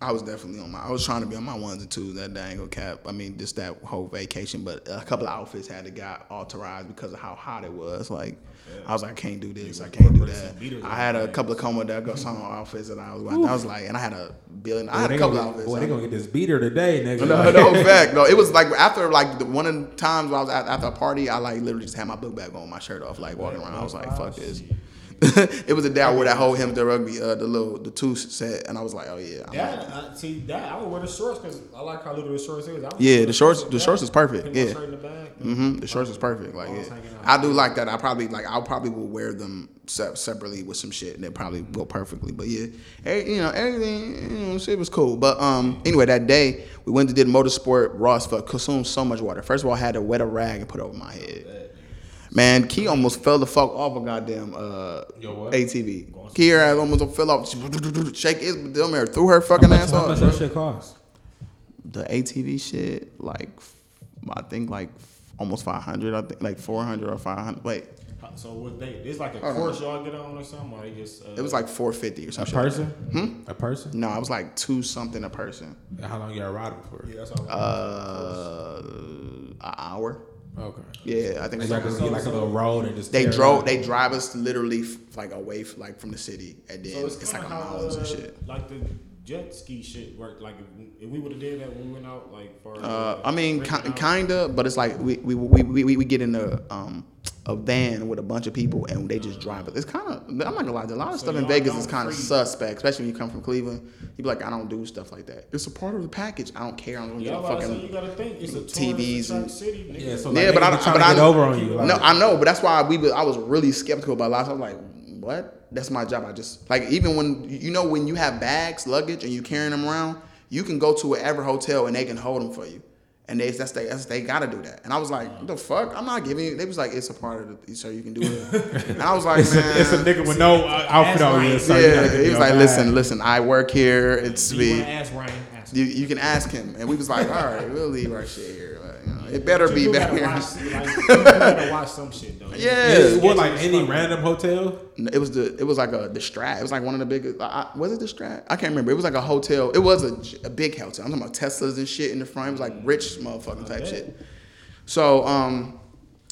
I was definitely on my. I was trying to be on my ones and twos that dang old cap. I mean, just that whole vacation, but a couple of outfits had to got authorized because of how hot it was. Like, I was like, I can't do this. I can't do that. I had a couple of Como that go some outfits that I was. I was like, and I had a billion. I had a couple gonna, outfits. boy, they gonna get this beater today, nigga. No, no, (laughs) fact. No, it was like after like the, one of the times when I was at, after a party, I like literally just had my book bag on, my shirt off, like walking around. I was like, fuck this. Oh, (laughs) it was a day where I wore that whole him the rugby, uh, the little the two set, and I was like, oh yeah, I'm That I, see that I would wear the shorts because I like how little the shorts is. Yeah, the shorts- the shorts is perfect, yeah. the back. hmm The shorts is perfect. Like, yeah. I do like that. I probably like. I probably will wear them se- separately with some shit, and they probably go perfectly. But yeah, every, you know, everything, you know, shit was cool. But um, anyway, that day we went to did motorsport. Ross fuck consumed so much water. First of all, I had to wet a rag and put it over my head. Man, Key almost fell the fuck off a goddamn uh, Yo. ATV. Key her ass almost fell off. (laughs) Shake his dumb air, threw her fucking ass How off. much that shit cost? The ATV shit, like, I think like almost 500. I think like 400 or 500. Wait, So what they? It's like a Hold on. course y'all get on or something. Or they just uh, it was like 450 or something. A something. person? Hmm? A person? No, it was like two something a person. How long y'all riding for? yeah, that's all. Uh, an hour. Okay. Yeah, I think They it got was to get like a little road and just they drove. up. They drive us literally f- like away f- like from the city, and then so it's, it's, like kind a of how mountains uh, and shit. like the jet ski shit worked. Like if, if we would have did that when we went out, like for Uh, I mean, renting ki- kinda, but it's like we we, we, we, we we get in the um a van with a bunch of people and they just drive it. It's kind of I'm not gonna lie, a lot of So stuff in Vegas is kind of suspect, especially when you come from Cleveland. You be like, I don't do stuff like that. It's a part of the package. I don't care. I'm gonna Yeah, get a about to say, you fucking gotta think it's a TVs TVs and and- city. Nigga. Yeah, so Yeah, but I- be trying but to I- get over on you. Like, No, I know, but that's why we. I was really skeptical about life. I was like, "What? That's my job." I just like even when you know when you have bags, luggage, and you carrying them around, you can go to whatever hotel and they can hold them for you, and they that's they that's, they gotta do that. And I was like, the fuck? I'm not giving you." They was like, "It's a part of the so you can do it." and I was like, it's, a, it's a nigga with no uh, outfit on you. So you yeah, he was like, bag. "Listen, listen. I work here. It's Do you me. ask Ryan? Ask You, you can ask him." And we was like, "All right, we'll leave our shit here. But, you know, it better You be do better." gotta watch, (laughs) like, you gotta watch some shit though. Yeah. Is what Yeah, like any funny. random hotel? No, It was the it was like a the Strat. It was like one of the biggest. I, was it the Strat? I can't remember. It was like a hotel. It was a, a big hotel. I'm talking about Teslas and shit in the front. It was like rich motherfucking type shit. So um,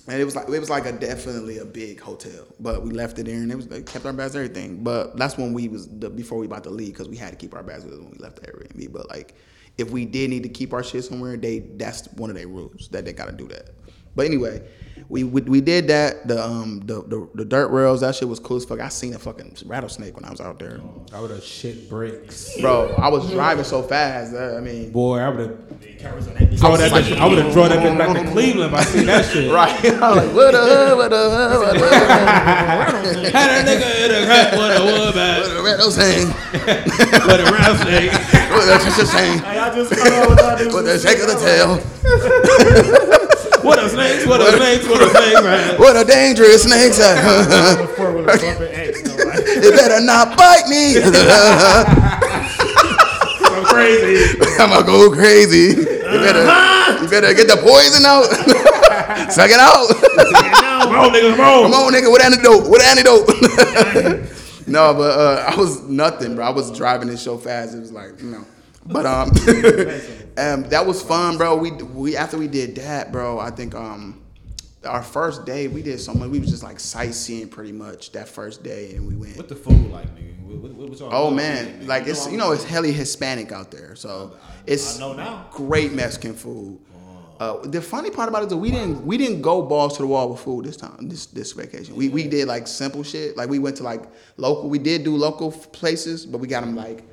and it was like it was like a definitely a big hotel. But we left it there and it was they kept our bags and everything. But that's when we was the, before we about to leave because we had to keep our bags with us when we left the Airbnb. But like if we did need to keep our shit somewhere, they that's one of their rules that they got to do that. But anyway, we, we we did that. The um the, the the dirt rails that shit was cool as fuck. I seen a fucking rattlesnake when I was out there, I would have shit bricks. bro. I was driving so fast. uh, I mean, Boy, I would have Cameras on that bitch. thrown that bitch. I would have drawn that bitch back to Cleveland if I seen that shit. (laughs) right? (laughs) I was like, what up, what up, what up, Had a nigga in a hat with a wood what up, rattlesnake? with a rattlesnake. (laughs) That's just a saying. Hey, I just uh, With the shake of the tail. (laughs) What a snakes, what a snakes, what a snakes, man. What a dangerous snakes (laughs) are. Before with a bumping X, though, like, You better not bite me. (laughs) I'm crazy. I'm gonna go crazy. You better, you better get the poison out. Suck it out. Come on, nigga, come on. Come on, nigga, what antidote? What antidote? no, but uh, I was nothing, bro. I was driving this so fast. It was like, you know. But (laughs) um, (laughs) um, that was fun, bro. We we after we did that, bro. I think um, our first day we did so much. We was just like sightseeing pretty much that first day, and we went. what the food like, nigga? What, what, what, Oh man, like it's you know it's hella Hispanic out there, so it's I now. great Mexican food. Uh, the funny part about it is that we didn't we didn't go balls to the wall with food this time this this vacation. We we did like simple shit. Like we went to like local. We did do local places, but we got them like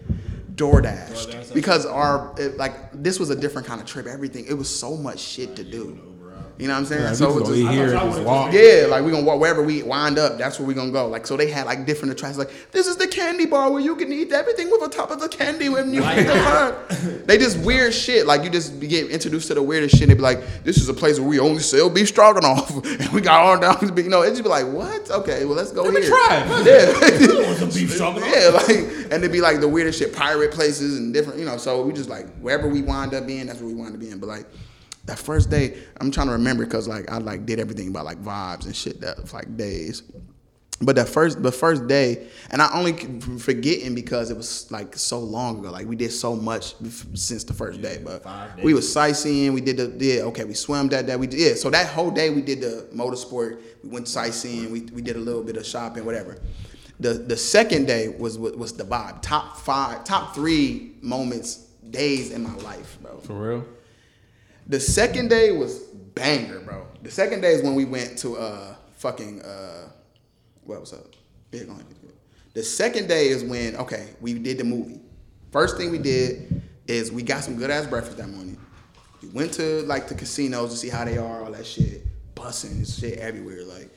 DoorDash DoorDash. because our it, like this was a different kind of trip. Everything it was so much shit to do. You know what I'm saying? Yeah, so we it's just just, here I just walk. yeah, like we gonna walk wherever we wind up. That's where we gonna go. Like so, they had like different attractions. Like this is the candy bar where you can eat everything with a top of the candy when you eat the bar. They just weird shit. Like you just get introduced to the weirdest shit. They be like, this is a place where we only sell beef stroganoff, (laughs) and we got all down. You know, it just be like, what? Okay, well let's go Let me here. try. Yeah. some beef (laughs) stroganoff. Yeah, like, and it'd be like the weirdest shit, pirate places and different, you know. So we just like wherever we wind up being, that's where we wind up being. But like that first day, I'm trying to remember because like I like did everything about like vibes and shit that like days. But that first, the first day, and I only forgetting because it was like so long ago. Like we did so much since the first day. But we was sightseeing. We did the yeah. Okay, we swam that day. We did yeah. So that whole day we did the motorsport. We went sightseeing. We we did a little bit of shopping, whatever. The the second day was was was the vibe. Top five, top three moments, days in my life, bro. For real? The second day was banger, bro. The second day is when we went to uh fucking uh what was up? Big on. The second day is when okay, we did the movie. First thing we did is we got some good ass breakfast that morning. We went to like the casinos to see how they are, all that shit, bussing shit everywhere. Like,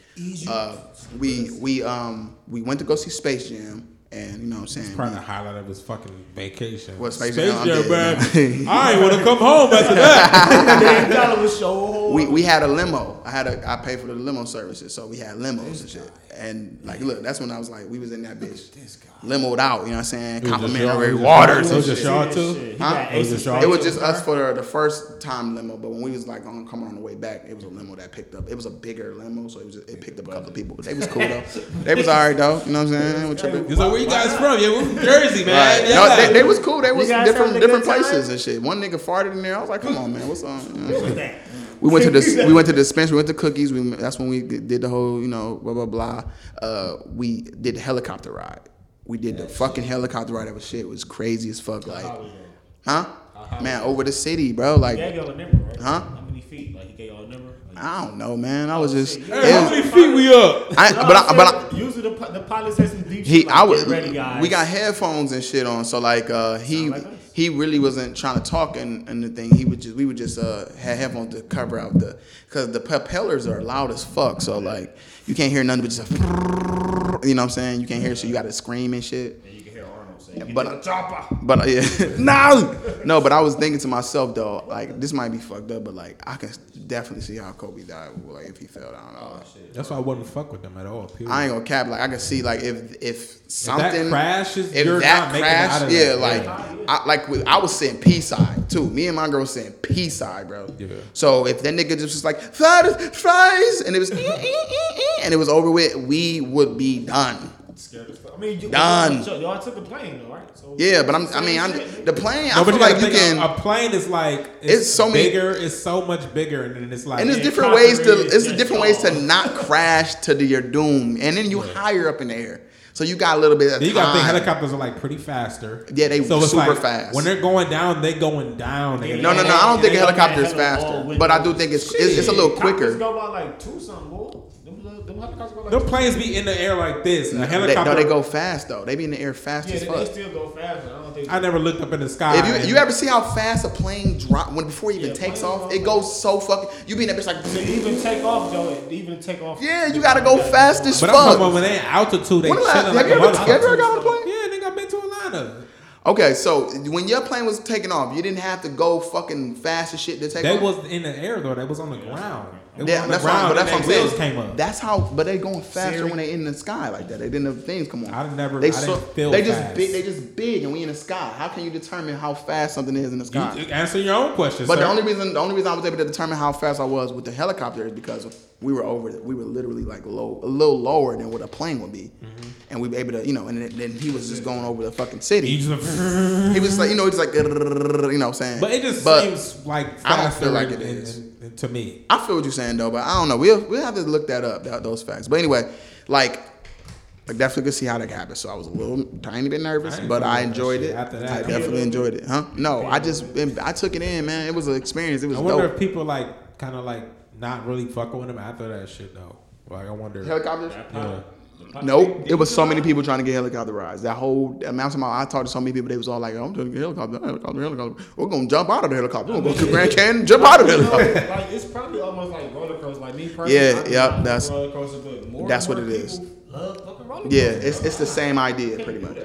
uh, we we um we went to go see Space Jam, and you know what I'm saying. It's Probably the highlight of his fucking vacation. What, Space Space Jam? Jam, I'm man. (laughs) I ain't want to come home after that. Million dollar was (laughs) so we, we had a limo. I had a I paid for the limo services, so we had limos and shit. And like, look, that's when I was like, we was in that bitch, limoed out. You know what I'm saying? Complimentary y'all- waters. it was just y'all too? Huh? It was just y'all It was just us for the first time limo, but when we was like on coming on the way back, it was a limo that picked up. It was a bigger limo, so it was it picked up a couple of people. But they was cool though. they was alright though. You know what I'm saying? With tripping. He's like, where you guys from? Yeah, we're from Jersey, man. Right. Yeah. No, they, they was cool. They was different different good time? places and shit. One nigga farted in there. I was like, come on, man, what's on? You know what I'm that. We went to the we went to the (laughs) dispensary. We went to cookies. We that's when we did the whole you know blah blah blah. Uh, we did the helicopter ride. We did the fucking helicopter ride. That was shit. It was crazy as fuck. Like, huh? Man, over the city, bro. He Like, gave y'all a number, right? Huh? How many feet? Like he gave y'all a number? Like, I don't know, man. I was just. Hey, it how many feet we up? I, but I, but I, saying, usually the, the pilot says some deep he. Like, I was Get ready, guys. we got headphones and shit on so like uh he like he really wasn't trying to talk and, and the thing he would just we would just uh have headphones to cover out the because the propellers are loud as fuck so like you can't hear nothing but just a, (laughs) you know what I'm saying you can't hear so you got to scream and shit but- the chopper." but yeah (laughs) no no but I was thinking to myself though like this might be fucked up but like I can definitely see how Kobe died like if he fell down Oh, That's why I wouldn't fuck with them at all. Period. I ain't gonna cap like I can see like if if something crashes, if that not making it out crash, yeah, that. like Yeah. I like with- I was saying P side too. Me and my girl was saying P side, bro. Yeah. So if that nigga just was like fries, fries, and it was "Eh, eh, eh, eh," and it was over with, we would be done. Scared as fuck. I mean, you, Done. Y'all, y'all took the plane, though, right? So Yeah, but I'm I mean I'm the plane. No, I feel you gotta like you can. a, a plane is like it's, It's so many- bigger. It's so much bigger, and then it's like and there's different ways to it's different ways to not crash to the, your doom, and then you higher up in the air, so you got a little bit of you gotta think helicopters are like pretty faster. Yeah, they it's super like, fast. When they're going down, they going down. nigga. No, no, no. I don't think a helicopter is faster, but I do think it's it's, it's a little Helicopters quicker. go by like two something, boy. Them, little- them go like Them planes be in the air like this. A They, helicopter. no, they go fast though. They be in the air fast Yeah, as they, fuck. they still go fast, but I don't think. I never looked up in the sky. If you you ever see how fast a plane drop when before it even Yeah, takes off, go it goes so fucking. You be in that bitch like. to even take off, though, even take off. Yeah, you gotta go fast as fuck. but I'm talking about when they in altitude, they When the have you ever, have you ever got on a plane? Yeah, nigga, I've been to Atlanta. Okay, so when your plane was taking off, you didn't have to go fucking fast as shit to take They off. That was in the air though. That was on the ground. They was Yeah, that's fine, ground. but that's what I'm saying. wheels came up. That's how, but they going faster Siri. when they in the sky like that. They didn't have things come on. I never- They I didn't feel They just fast. big. They just big, and we in the sky. How can you determine how fast something is in the sky? You answer your own question. But sir. the only reason, the only reason I was able to determine how fast I was with the helicopter is because we were over, we were literally like low, a little lower than what a plane would be, mm-hmm. and we were able to, you know, and then, then he was just going over the fucking You city. just- He was like, you know, he's like, you know, what I'm saying. but it just But seems like I don't feel like it is. it in- is. To me. I feel what you're saying though, but I don't know. We'll we'll have to look that up, that, those facts. But anyway, like. I definitely could see how that happened. So I was a little tiny bit nervous, I but I enjoyed it. after that. I definitely enjoyed it, huh? No, I just I took it in, man. It was an experience. It was I wonder dope. if people like kind of like not really fucking with him after that shit though. Like I wonder. Helicopters? Yeah. Nope, it was so many people trying to get helicopter rides. That whole amount of time I talked to so many people, they was all like, "I'm trying to get helicopter, helicopter, helicopter. We're gonna jump out of the helicopter. We're gonna go to Grand Canyon, jump out of the helicopter." (laughs) like it's probably almost like roller coaster. Like me personally, Yeah, I yep, that's- roller coaster, but more that's what it is. Yeah, it's it's the same idea pretty much.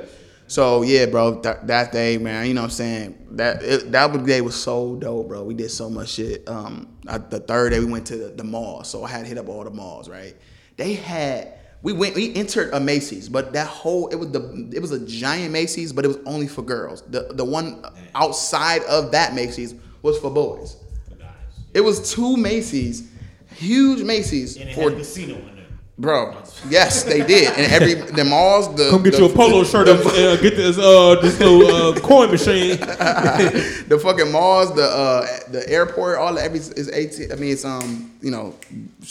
So yeah, bro, that, that day, man, you know what I'm saying? That it, that day was so dope, bro. We did so much shit. Um, I, the third day we went to the, the mall, so I had to hit up all the malls, right? They had we went we entered a Macy's, but that whole it was the it was a giant Macy's, but it was only for girls. The the one outside of that Macy's was for boys. For guys. It was two Macy's, huge Macy's And it for had a casino in there. bro. Yes, they did, and every the malls the Come get the, you a polo shirt and uh, get this uh this little uh, (laughs) coin machine. (laughs) the fucking malls, the uh, the airport, all the every is eighteen. I mean, it's um, you know,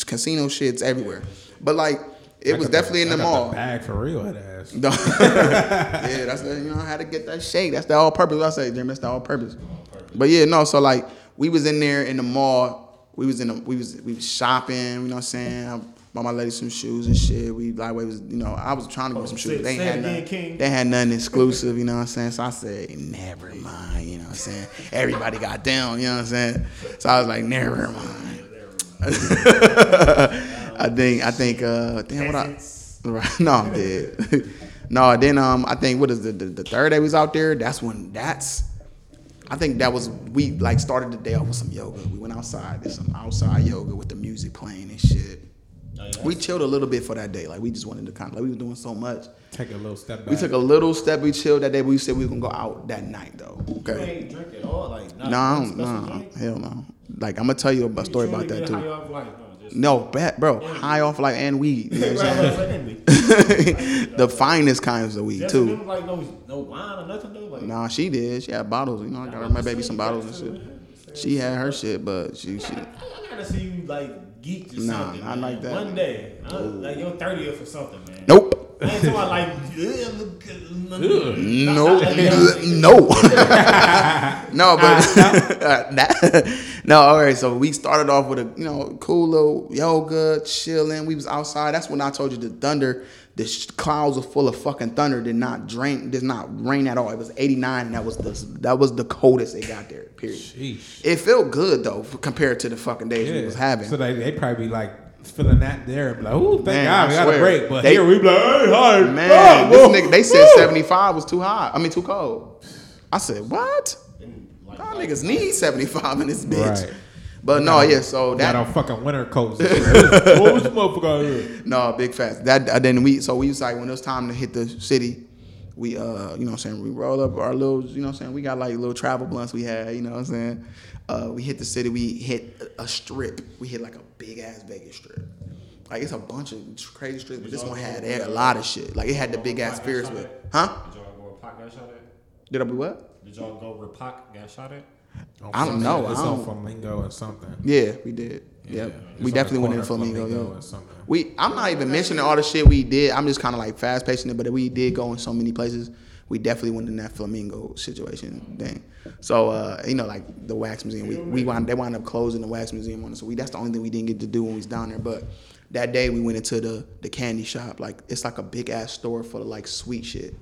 casino shits everywhere. But like, it was definitely in the I got mall. bag for real, that ass. (laughs) yeah, that's the you know how to get that shake. That's the all purpose. I say, Jim, that's the all purpose. But yeah, no. So like, we was in there in the mall. We was in the, we was we was shopping. You know what I'm saying? I bought my lady some shoes and shit. We like we was you know I was trying to get oh, some say- shoes. They ain't had nothing. King. They had nothing exclusive. You know what I'm saying? So I said, never mind. You know what I'm saying? Everybody got down. You know what I'm saying? So I was like, never mind. I think I think uh damn what I (laughs) right no I'm dead. (laughs) no then um I think what is the, the the third day we was out there that's when that's I think that was we like started the day off with some yoga. We went outside, did some outside yoga with the music playing and shit. Oh, yeah, We chilled a little bit for that day. Like we just wanted to kind of like we were doing so much. Take a little step back. We took a little step. We chilled that day. We said we was gonna go out that night though. You Okay. ain't drink at all, like not No, I one don't- special no, drink? hell no. Like I'm gonna tell you a story about that get high too. (laughs) no, bad, bro. High off like and weed. You know what I'm saying? (laughs) the finest kinds of weed too. like no, no wine or nothing though. Like, Nah, she did. She had bottles. You know, I got her my baby some bottles and shit. She had her shit, but she she. I gotta see you like geek or Nah, something. man. like that. One day, I- like your thirtieth or something, man. Nope. I ain't talking like, "Ugh, look good." No, Not like that. (laughs) no, (laughs) no, but (laughs) that, no. All right, so we started off with a you know cool little yoga, chilling. We was outside. That's when I told you the thunder, the clouds were full of fucking thunder. Did not drain, did not rain at all. It was 89, and that was the that was the coldest it got there. Period. Sheesh. It felt good though compared to the fucking days we was having. So they they probably like feeling that there, be like, ooh, thank Man, God I we got a break. But They- here we be like, hey, hi, Man, ah, this whoa, nigga, they said woo. 75 was too hot. I mean, too cold. I said, what? Like, Y'all niggas need 75 in this bitch. Right. But no, yeah, so that Got that, on fucking winter coats. (laughs) what was the motherfucker out here? no, big facts. That, uh, then we, so we was like, when it was time to hit the city, we, uh, you know what I'm saying, we roll up our little, you know what I'm saying, we got like little travel blunts we had, you know what I'm saying. Uh, we hit the city, we hit a strip. We hit like a big ass Vegas strip. Like it's a bunch of crazy strips, but this one had a lot of shit. Like it had the big ass Ferris with, Huh? Did y'all go where Pac got shot at? Did I be what? Did y'all go where Pac got shot at? I don't know. It's I on don't- on Flamingo or something. Yeah, we did. Yeah, It's we definitely went in corner of Flamingo. Flamingo yeah. We, I'm not even mentioning all the shit we did. I'm just kind of like fast pacing it, but we did go in so many places. We definitely went in that Flamingo situation thing. So uh, you know, like the wax museum, we, we wound they wound up closing the wax museum on us. So we that's the only thing we didn't get to do when we was down there. But that day we went into the the candy shop. Like it's like a big ass store full of like sweet shit.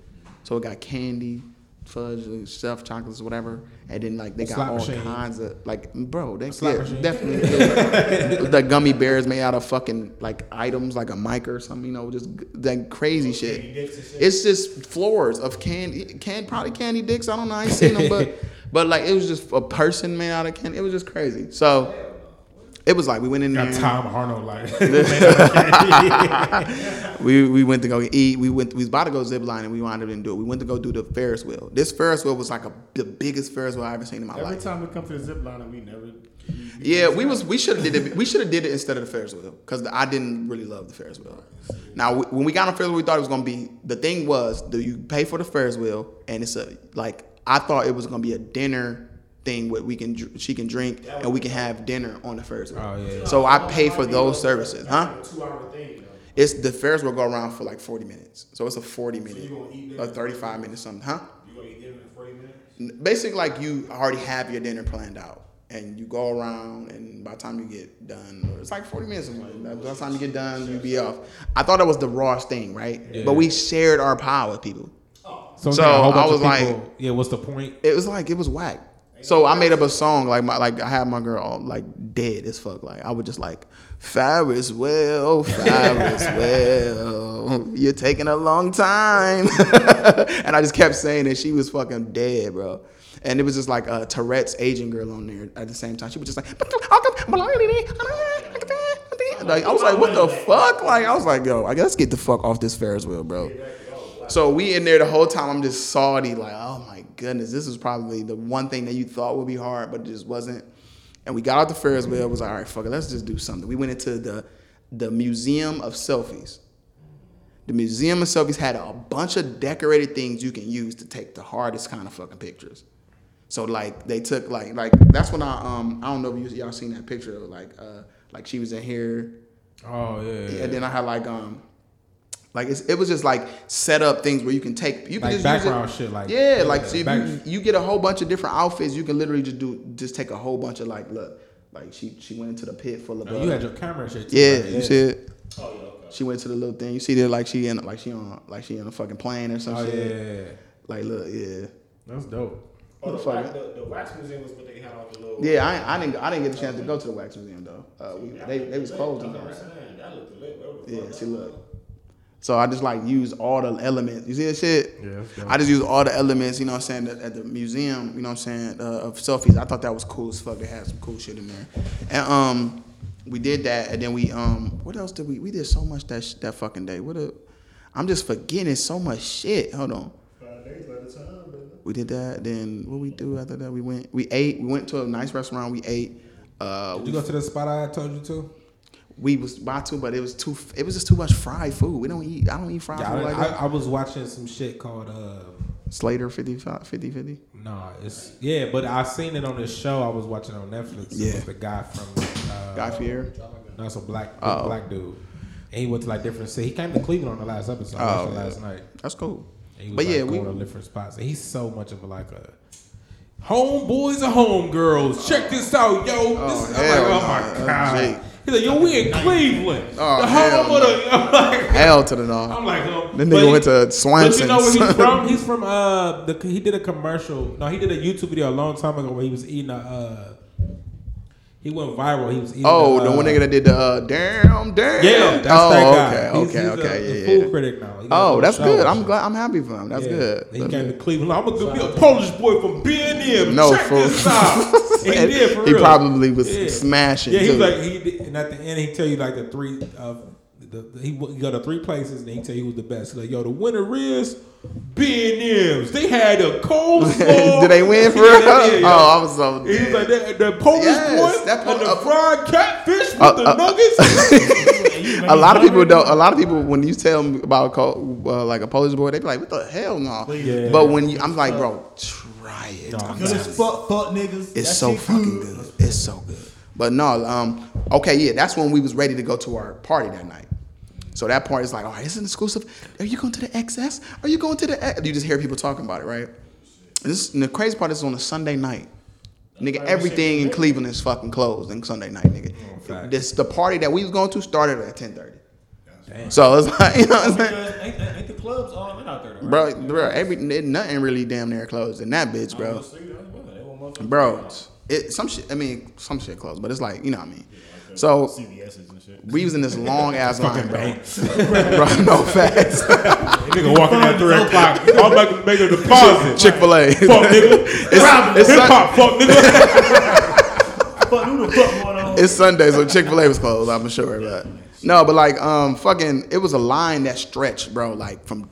So it got candy, fudge, uh, stuff, chocolates, whatever, and then like they got slot all machine. kinds of like, bro, they yeah, definitely (laughs) the gummy bears made out of fucking like items like a mic or something, you know, just that crazy shit. shit? It's just floors of candy, can probably candy dicks. I don't know, I ain't seen them, but (laughs) but like it was just a person made out of candy. It was just crazy. So it was like we went in Got there. Tom Arnold like. (laughs) (laughs) we we went to go eat. We went. We was about to go zip line, and we wound up didn't do it. We went to go do the Ferris wheel. This Ferris wheel was like a, the biggest Ferris wheel I ever seen in my Every life. Every time we come to the zip line, we never. Yeah, we was we should have did it. (laughs) We should have did it instead of the Ferris wheel because I didn't really love the Ferris wheel. Now we- when we got on Ferris wheel, we thought it was gonna be the thing was do you pay for the Ferris wheel and it's a like I thought it was gonna be a dinner thing where we can she can drink and we can have dinner on the Ferris wheel. Oh, yeah. So I pay for those services, huh? Two hour thing. though. It's the Ferris will go around for like forty minutes, so it's a forty minute, you a thirty-five minute something, huh? You gonna eat dinner in forty minutes? Basically, like you already have your dinner planned out. and you go around, and by the time you get done, it's like forty minutes. or something. By the time you get done, you be off. I thought that was the rawest thing, right? Yeah. But we shared our power with people. Oh. So, So, yeah, a whole bunch I was of like- yeah, what's the point? It was like it was whack. So I made up a song like my like I had my girl all, like dead as fuck. Like I would just like Ferris well, Ferris (laughs) well, you're taking a long time, (laughs) and I just kept saying it. She was fucking dead, bro. And it was just like a Tourette's Asian girl on there at the same time. She was just like, like I was like, what the fuck? Like I was like, yo, I guess get the fuck off this Ferris wheel, bro. So we in there the whole time. I'm just salty, like, oh my goodness, this was probably the one thing that you thought would be hard, but it just wasn't. And we got out the Ferris wheel. It was like, all right, fuck it, let's just do something. We went into the the Museum of Selfies. The Museum of Selfies had a bunch of decorated things you can use to take the hardest kind of fucking pictures. So like they took like like that's when I um I don't know if you, y'all seen that picture of like uh like she was in here Oh yeah, yeah. and then I had like um like it's, it was just like set up things where you can take you can Like just background use it. shit, like- yeah, yeah, like see if back- you, you get a whole bunch of different outfits you can literally just do just take a whole bunch of like look like she she went into the pit full of Oh, you had your camera shit. Too, yeah right? you see it Oh yeah, okay. she went to the little thing you see there like she in like she on like she on a fucking plane or something. Oh yeah, shit yeah, yeah. like look yeah that's dope. Oh, the, fuck wax, the, the wax museum was what they had on the little. yeah I, I didn't I didn't get a chance to go to the wax museum though uh, we, they they was closed in That's there what I'm saying. That looked So I just like use all the elements. You see that shit? Yeah, that's. I just use all the elements, you know what I'm saying, at, at the museum, you know what I'm saying, uh, of selfies. I thought that was cool as fuck. They had some cool shit in there. And um we did that and then we um what else did we we did so much that sh- that fucking day. What a I'm just forgetting so much shit. Hold on. Five days at a time, baby. We did that. Then what we do after that? We went. We ate. We went to a nice restaurant. We ate. Uh, Did you go to the spot I told you to? We was about to, but it was too. It was just too much fried food. We don't eat. I don't eat fried Yeah, food I, like I, that. I was watching some shit called uh Slater 55, 50, 50. no, it's yeah, but I seen it on this show I was watching on Netflix. Yeah. It was the guy from uh, Guy Fieri. No, it's a black Oh. black dude. And he went to like different cities. He came to Cleveland on the last episode. Oh, yeah. last night. That's cool. And he was But like yeah, going we to different spots. And he's so much of a like a homeboys and homegirls. Check this out, yo. Oh, this hell like, oh my god. He's like, yo, we in Cleveland. Oh, the hell home of the. (laughs) I'm like, hell to the no. I'm like, um, Then nigga he- went to But Swensons. you know where he's from? (laughs) He's from uh the he did a commercial. No, he did a YouTube video a long time ago where he was eating a uh he went viral. He was eating oh, the uh, one nigga that did the uh, damn, damn. Yeah, that's oh, that guy. okay, He's- okay, he's okay, a, yeah, a food yeah. critic now. He Oh, that's good. I'm glad. I'm happy for him. That's Yeah. good. He That's came good. to Cleveland. I'm gonna be a Polish boy from B&M. No, Check fool. this out. (laughs) He did for he real. probably was Yeah. smashing. Yeah, he too. was like he did, and at the end he tell you like the three of the, the he, he go to three places and he tell you who's the best. He's like, yo, the winner is B and M's. They had a coleslaw. (laughs) Did they win (laughs) for Yeah, real? yeah, yeah. Oh, I was so. He was like the, the Polish Yes, boy that po- and the uh, fried catfish with uh, the uh, nuggets. (laughs) a lot of people don't. A lot of people when you tell them about uh, like a Polish boy, they be like, "What the hell, no?" Yeah. But when you, I'm like, bro, try it. No, I'm Good telling as you. fuck, fuck niggas. It's That so shit fucking good. It's so good. But no, um, okay, yeah, that's when we was ready to go to our party that night. So that part is like, all right, it's an exclusive. Are you going to the XS? Are you going to the? X? You just hear people talking about it, right? And, this, and the crazy part is on a Sunday night. Nigga, everything in Cleveland is fucking closed on Sunday night, nigga. facts. this the party that we was going to started at ten thirty. Damn. So it's like, (laughs) you know what I'm saying? Because ain't, ain't the clubs all lit out there, though, Bro, right? bro, every nothing really damn near closed in that bitch, bro. See, that's what they want motherfuckers Bro, it some shit. I mean, some shit closed, but it's like you know what I mean. So out. CVS's and shit. we was in this long ass line, Fucking bro. (laughs) bro. No facts. (laughs) Nigga walking at three o'clock. I'm about to make a deposit. Chick Fil A. Fuck nigga. (laughs) It's, it's, Hip hop. Fuck nigga. Fuck, who the fuck going on? it's Sunday, so Chick Fil A was closed. I'm sure, but no, but like um, fucking, it was a line that stretched, bro. Like from,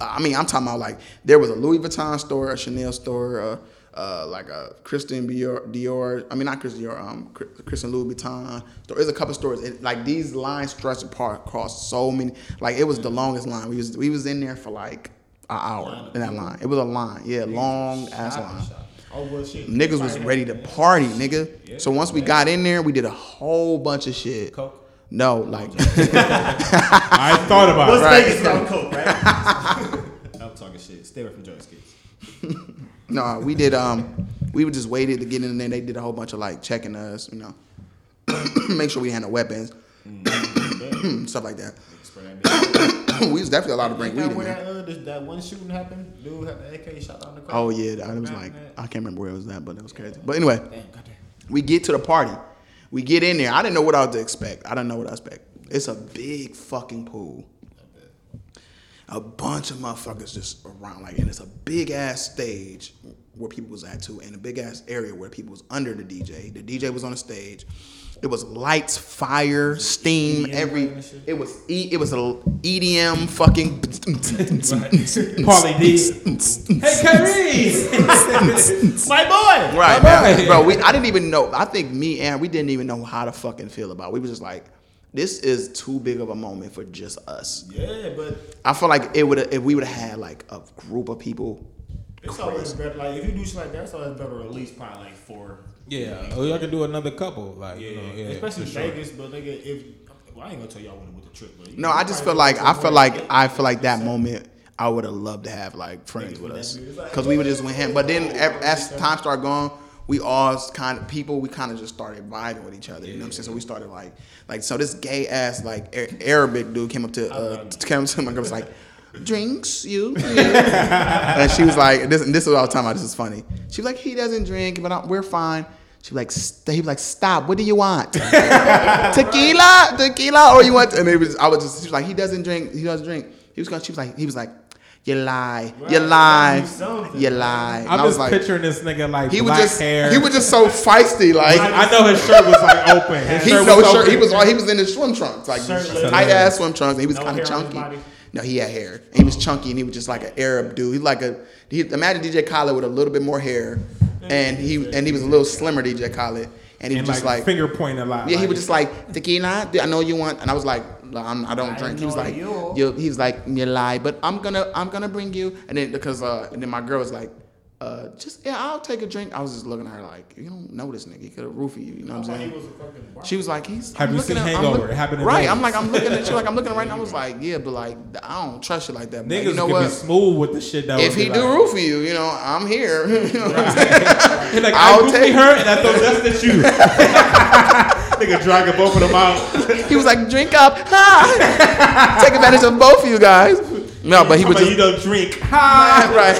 I mean, I'm talking about like there was a Louis Vuitton store, a Chanel store, uh, uh, like a Christian Dior, Dior. I mean, not Christian Dior, um, Chris- Christian Louis Vuitton. store. There's a couple stores. It, like these lines stretched apart across so many. Like it was the longest line. We was we was in there for like an hour in that line. It was a line, yeah, long ass line. Oh, well, shit. Niggas was ready to party, nigga. So once we got in there, we did a whole bunch of shit. Coke. No, like (laughs) I thought about What's it. Right. Vegas got Coke, right? (laughs) I'm talking shit. Stay away from Jones kids. (laughs) no, we did um we would just waited to get in there. They did a whole bunch of like checking us, you know, (coughs) make sure we had no weapons, (coughs) stuff like that. Spray that bitch. (coughs) we was definitely allowed to bring Ain't weed that in where there. that, uh, this- that one shooting happened? Dude had the AK shot down the car. Oh yeah, that- it was like I can't remember where it was at, but it was crazy. But anyway, Damn, we get to the party. We get in there. I didn't know what I was to expect. I didn't know what I expect. It's a big fucking pool. A bunch of motherfuckers just around, like, and it's a big ass stage where people was at too, and a big ass area where people was under the DJ. The DJ was on the stage. It was lights, fire, steam, EDM every. It was e, it was a EDM fucking. (laughs) Pauly D. Hey, Kyrie. (laughs) My boy. Right, Bye-bye. man. bro. We I didn't even know. I think me and we didn't even know how to fucking feel about. It. We was just like, this is too big of a moment for just us. Yeah, but I feel like it would if we would have had like a group of people. it's always better. Like if you do shit like that, it's always better at least probably like four. Yeah, or y'all can do another couple. Like, Yeah, you know, yeah, especially for sure. Vegas. But nigga, if well, I ain't gonna tell y'all when with the trip. But No, I just feel like I feel like I feel like that moment. I would have loved to have like friends with us because we would just went him. But then as time started going, we all kind of people. We kind of just started vibing with each other. You know what I'm saying? So we started like like so this gay ass like A- Arabic dude came up to uh, came to my girl was like. Drinks you, (laughs) and she was like, "This, and this is what I was talking about. This is funny." She was like, "He doesn't drink, but I, we're fine." She was like, st- "He was like, stop. What do you want? (laughs) tequila, tequila, or you want?" And it was, I was just, she was like, "He doesn't drink. He doesn't drink." He was going. She was like, he was like, "You lie, you lie, you lie." I'm I was just like, picturing this nigga like he was black just, hair. he was just so feisty, like. I know his shirt was like open. (laughs) His He shirt no was shirt. open. He was he was in his swim trunks, like Shirtless. tight ass swim trunks. And he was No kind of hair on his chunky. No, he had hair. He was chunky, and he was just like an Arab dude. He like a he, imagine DJ Khaled with a little bit more hair, and he and he was a little slimmer DJ Khaled, and he and was just like, like. finger pointing a lot. yeah, he was just like tequila. I know you want, and I was like, "No, I'm, I don't I drink. He was like, you. you. He was like, you lie, but I'm gonna, I'm gonna bring you. And then because, uh, and then my girl was like, uh, just yeah, I'll take a drink. I was just looking at her like, you don't know this nigga. He could have roofied you. You know what I'm saying? was a fucking bar- She was like, he's. Have I'm you seen at- I'm Hangover? look- It happened right. Vegas. I'm like, I'm looking at you like I'm looking right now. I was (laughs) like, yeah, but like, I don't trust you like that. But Niggas you know could what? be smooth with the shit that If he be do like, roofie you, you know, I'm here. (laughs) You know what I'm saying? (laughs) like, I'll I take- her, and I thought that's the you. Nigga dragging both of them out. (laughs) he was like, drink up, ha! (laughs) take advantage of both of you guys. No, but he was But you don't drink. Ha! (laughs) right.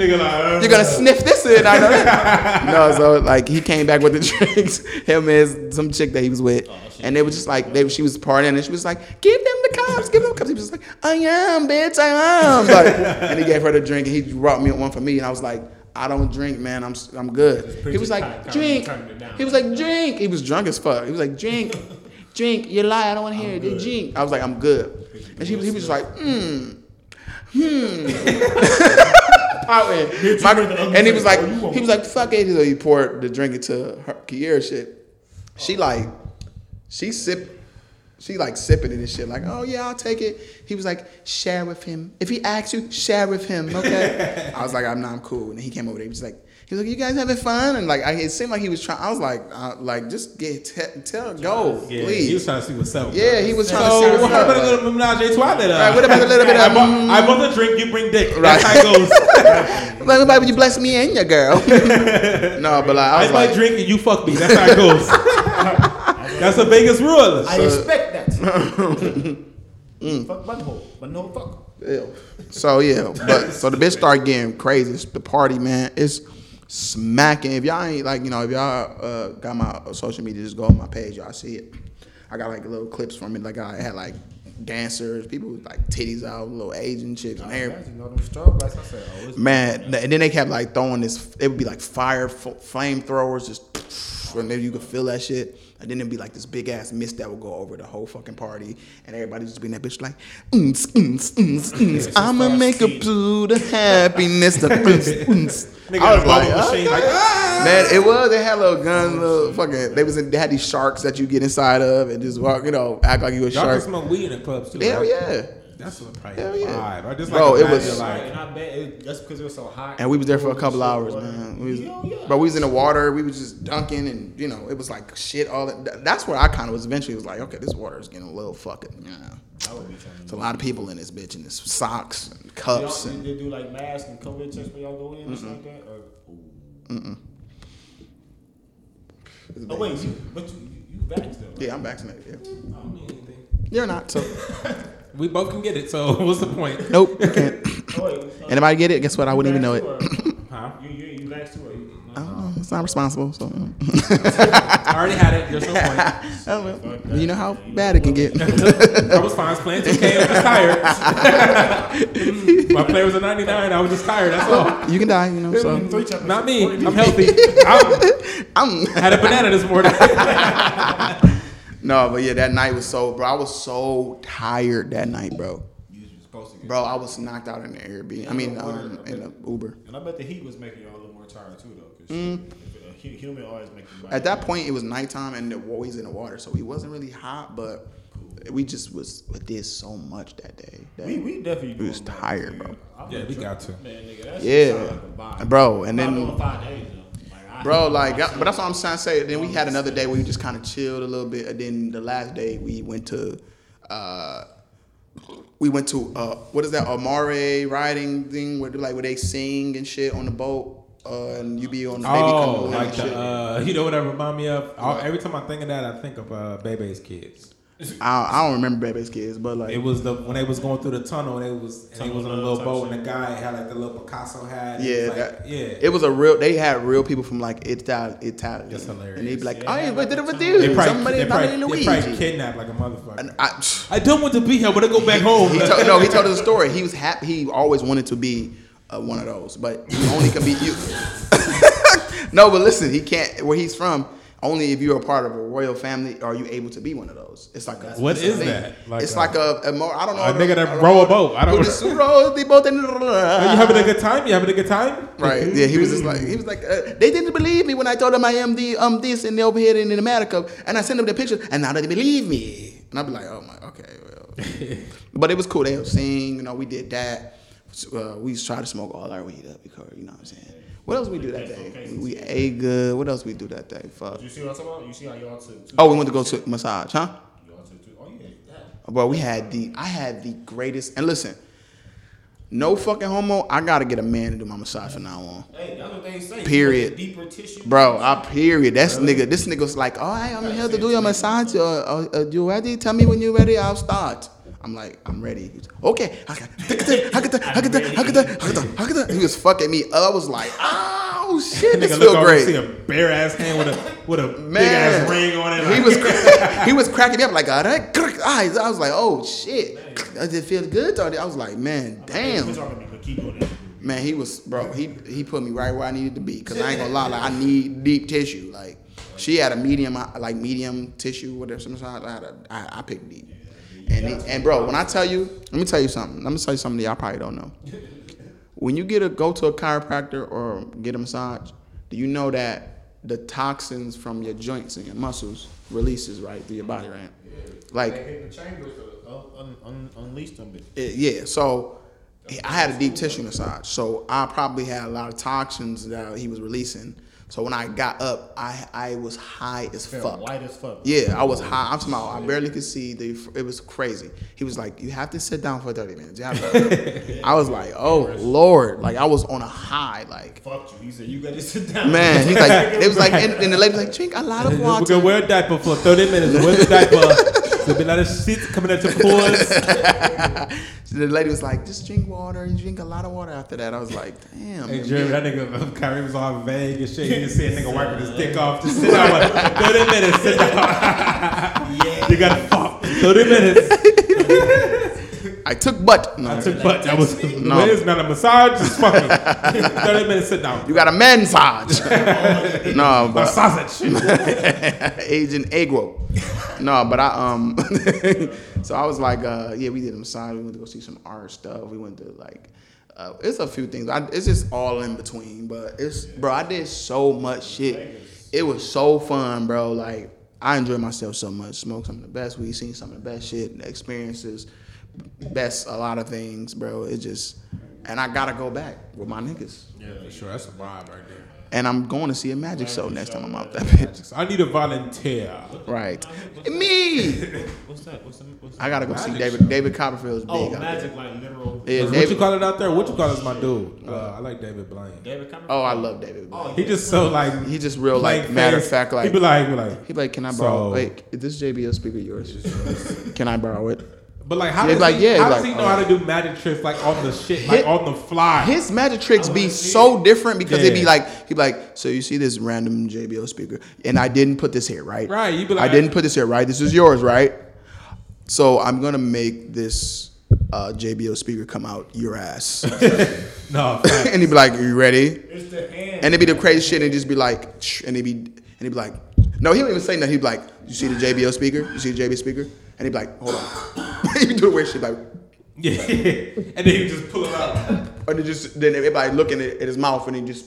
Uh, You're gonna sniff this in. I know no, so like he came back with the drinks. Him and some chick that he was with, and they were just like they. She was partying, and she was like, "Give them the cups, give them the cups." He was just like, "I am, bitch, I am." Like, and he gave her the drink, and he brought me one for me, and I was like. I don't drink, man. I'm I'm good. He was like, drink. He was like, drink. He was drunk as fuck. He was like, drink, (laughs) drink. You lie. I don't want to hear it. Drink. I was like, I'm good. And she, he was just like, hmm, hmm. (laughs) (laughs) Out. My- with the other and he was like, drink. You want- he was like, fuck it. So he poured the drink into her Kiera shit. She like, she sip, she like sipping it and shit. Like, oh yeah, I'll take it. He was like, share with him. If he asks you, share with him, okay? (laughs) I was like, I'm not, I'm cool. And he came over there. He was like, he was like, you guys having fun? And like, I, it seemed like he was trying. I was like, uh, like just get te- tell go, yeah, please. He was trying to see what's up. yeah, he was So trying to see what what's happened to up. little menage a trois then? Right, what about a little bit of, I bought, mm? I bought the drink, you bring dick. Right. That's how it goes. (laughs) Like, why would you bless me and your girl? (laughs) no, but like, I I was might like, drink and you fuck me. That's how it goes. That's a Vegas rule. I expect that. Mm. Fuck butthole, but no fuck. Ew. So yeah, but so the bitch started getting crazy. It's the party, man, it's smacking. If y'all ain't like, you know, if y'all uh, got my social media, just go on my page, y'all see it. I got like little clips from it. Like I had like dancers, people with like titties out, little Asian chicks and everything. You know them. I said, oh, Man, and then they kept like throwing this. It would be like fire f- flamethrowers, just and maybe you could feel that shit. And then it'd be like this big ass mist that would go over the whole fucking party, and everybody just be in that bitch like, "Uns, uns, uns, uns, I'ma make a to the happiness. The uns. Nigga, I was like, machine, okay. like, ah! man, it was. They had little guns, little fucking. They was in, they had these sharks that you get inside of and just walk, you know, act like you a Y'all can shark. smoke weed in the clubs too. Hell right? yeah. That's what probably Hell a yeah. vibe. I just Bro, like it was- imagine, Right, like and I bet it, that's because it was so hot. And we was there for a couple hours, boy. man. We was, Hell yeah. But we was in the water. We was just dunking, and you know, it was like shit. All that. That's where I kind of was. Eventually, was like, okay, this water is getting a little fucking. You know, I would be trying to it's a lot of people in this bitch, and it's socks and Y'all, cups, did and they do like masks and COVID checks when y'all go in or something like that? Or, mm-mm. It's Oh wait, you but you you, you vaxxed though. right? Yeah, I'm vaccinated. Yeah. I don't mean anything. You're not, so (laughs) We both can get it, so (laughs) what's the point? nope. You can't. Wait, Anybody get it? Guess what? I wouldn't even know it. Huh? You you you vaxxed too? Or you, I don't know. It's not responsible. So. I already had it. There's no point. (laughs) Oh, well, you know how bad it can get. (laughs) I was fine. I was playing 2K. I was just tired. My player was a 99. I was just tired. That's all. you can die. You know. So Three championships. Not me. I'm healthy. I'm, I'm had a banana this morning. No, but yeah, that night was so, bro. I was so tired that night, bro. You was supposed to get. Bro, I was knocked out in the Airbnb. I mean, um, in the Uber. And I bet the heat was making y'all a little more tired too, though. Cause a hu- human always makes you. Mm. At that point, it was nighttime and the always in the water, so we wasn't really hot, but we just was we did so much that day. that- we, we definitely. We was tired, bro. Yeah, we got to. Man, nigga, that Yeah. like. Bro, and then- five days though. Like, I Bro, like, but that's what I'm trying to say. Then we had another day where we just kind of chilled a little bit, and then the last day we went to, uh, we went to uh, what is that Amare riding thing where they- like where they sing and shit on the boat, uh, and you be on the baby Oh, like the, uh, (laughs) you know what that remind me of? I- every time I think of that, I think of uh, Bebe's kids. I, I don't remember Baby's kids, but like It was the when they was going through the tunnel and it was and he was on a little boat and the guy had like the little Picasso hat. Yeah, it was like, that, yeah. It was a real. They had real people from like Italy, Italy. That's hilarious. And they'd be like, Yeah, "Oh, they yeah, had, did it a with tunnel. you? they probably, Somebody, they somebody probably, Luigi." they probably kidnapped like a motherfucker. And I, I don't want to be here. But I go back home. he told, no, he told us a story. He was happy. He always wanted to be uh, one of those, but he only can be you. (laughs) no, but listen, he can't. Where he's from, only if you're a part of a royal family are you able to be one of those. It's like a, What is that? Like it's a- like a, a more. I don't know. a nigga that row a boat. I don't know. (laughs) just row the boat and- Are you having a good time? You having a good time? Right. Yeah, he was just like he was like uh, they didn't believe me when I told them I am the um this and they over here in America, and I sent them the pictures, and now they believe me. And I'd be like, oh my, okay, well. (laughs) but it was cool. They would sing, you know. We did that. Uh, we try to smoke all our weed up because you know what I'm saying. What else we do that day? We, we ate good. What else we do that day? Fuck. Did you see what I'm talking about? You see how y'all took? Oh, we went to go to massage, huh? Y'all took two. Oh yeah. Bro, we had the I had the greatest. And listen, no fucking homo. I gotta get a man to do my massage from now on. Hey, that's what they say. Period. Deeper tissue. Bro, I period. That's nigga. This nigga's like, all right, I'm here to do your massage. Uh, uh, uh, you ready? Tell me when you're ready. I'll start. I'm like, I'm ready. He's, okay. He was fucking me. up. I was like, oh shit, this feel and see great. a bare ass hand with a with a big ass ring on it. he was (laughs) cra- he was cracking me up like, right, eyes. I was like, oh shit, does it feel good? I was like, man, damn. Quit talking to me, but keep doing that. Man, he was bro. He he put me right where I needed to be. Cause I ain't gonna lie, like I need deep tissue. Like she had a medium, like medium tissue, whatever. Sometimes I had a, I, I picked deep. And he, and bro, when I tell you, let me tell you something. Let me tell you something that y'all probably don't know. (laughs) When you get a go to a chiropractor or get a massage, do you know that the toxins from your joints and your muscles releases right through your body, right? Like hit the chambers to un, un, un, unleash them. it- yeah, so I had a deep tissue massage, so I probably had a lot of toxins that he was releasing. So when I got up, I I was high as fuck. light as fuck. Yeah, I was high. I'm about, I barely could see. The, it was crazy. He was like, "You have to sit down for 30 minutes." To- (laughs) I was like, "Oh Lord!" Like I was on a high. Like Fuck you. He said you gotta sit down. man, he's like, it was like, and, (laughs) and the lady was like, "Drink a lot of water." We're water." gonna wear a diaper for 30 minutes. Wear the diaper. (laughs) There'll be a lot of shit coming at your pores. so (laughs) the lady was like, "Just drink water. You drink a lot of water." After that, I was like, "Damn." Hey, man. Jeremy, that nigga, uh, Kyrie was all vague and shit. You didn't see a nigga wiping his dick off. Just sit down. Like, (laughs) 30 minutes. Sit down. You gotta fuck. 30 minutes. I took butt. No, I took butt. That was No. It's not a massage. It's fucking. 30 minutes. Sit down. You got a massage. (laughs) no, but sausage. (laughs) Agent Agro. No, but I um (laughs) so I was like, uh, yeah, we did a massage, we went to go see some art stuff. We went to like uh, it's a few things. I, it's just all in between, but it's bro, I did so much shit. It was so fun, bro. Like I enjoyed myself so much. Smoked some of the best weed, seen some of the best shit, experiences, best a lot of things, bro. It just and I gotta go back with my niggas. Yeah, for sure. That's a vibe right there. and I'm going to see a magic show next time I'm out that bitch. I need a volunteer. Right, me. (laughs) What's that? What's the, what's the I gotta go see David. show. David Copperfield's big. Oh, out there. magic like literal. Yeah, what you call it out there? What you call it is my dude. Uh, I like David Blaine. David Copperfield. Oh, I love David. Oh, He just so like He just real like plain matter of fact like he be like, he be like, he be like, can I borrow? So- Wait, is this JBL speaker yours? (laughs) can I borrow it? But like, how Yeah, does like, he, yeah, how does like, he know how to do magic tricks like on the shit, like Hit- on the fly? His magic tricks be so different because they be like, he'd be like, so you see this random JBL speaker, and I didn't put this here, right? Right, you be like, I didn't put this here, right? This is yours, right? So I'm gonna make this uh, JBL speaker come out your ass, (laughs) no, (laughs) and he'd be like, you ready? It's the hand. And it'd be the crazy shit, and just be like, and he'd be, and he'd be like, no, he don't even say nothing. He'd be like, you see the JBL speaker? You see the JBL speaker? And he'd be like, hold on. (laughs) he'd be doing weird shit like. yeah, (laughs) and then he just pull it out. And it just then everybody looking at, at his mouth and he just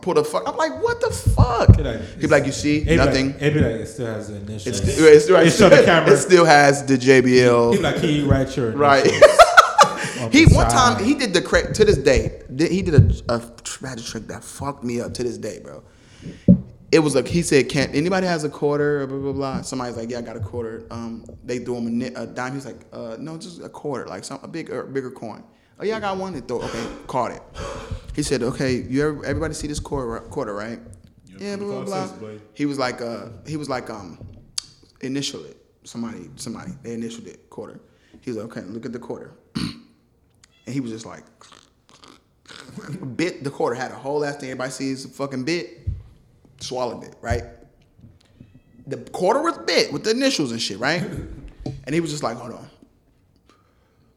pull the fuck. I'm like, what the fuck? He like- He be like, you see, be nothing. Like, he be like, it still has the initials. it's, it's, right. It show the camera. It still has the JBL. He'd be like, he write your Right. (laughs) on he one side. time he did the to this day. He did a, a magic trick that fucked me up to this day, bro. It was like he said, "Can't anybody has a quarter?" Blah blah blah. Somebody's like, "Yeah, I got a quarter." Um, they threw him a, ni- a dime. He's like, uh, "No, just a quarter, like some a bigger bigger coin." Oh yeah, I got one. They throw. Okay, caught it. He said, "Okay, you ever, everybody see this quarter quarter right?" Yeah, blah blah blah. He was like, uh, he was like, um, initial it. Somebody, somebody, they initialed it quarter. He was like, okay, look at the quarter. (clears throat) and he was just like, (laughs) bit the quarter had a whole ass thing. Everybody sees the fucking bit, swallowed it, right? The quarter was bit with the initials and shit, right? (laughs) And he was just like, hold on.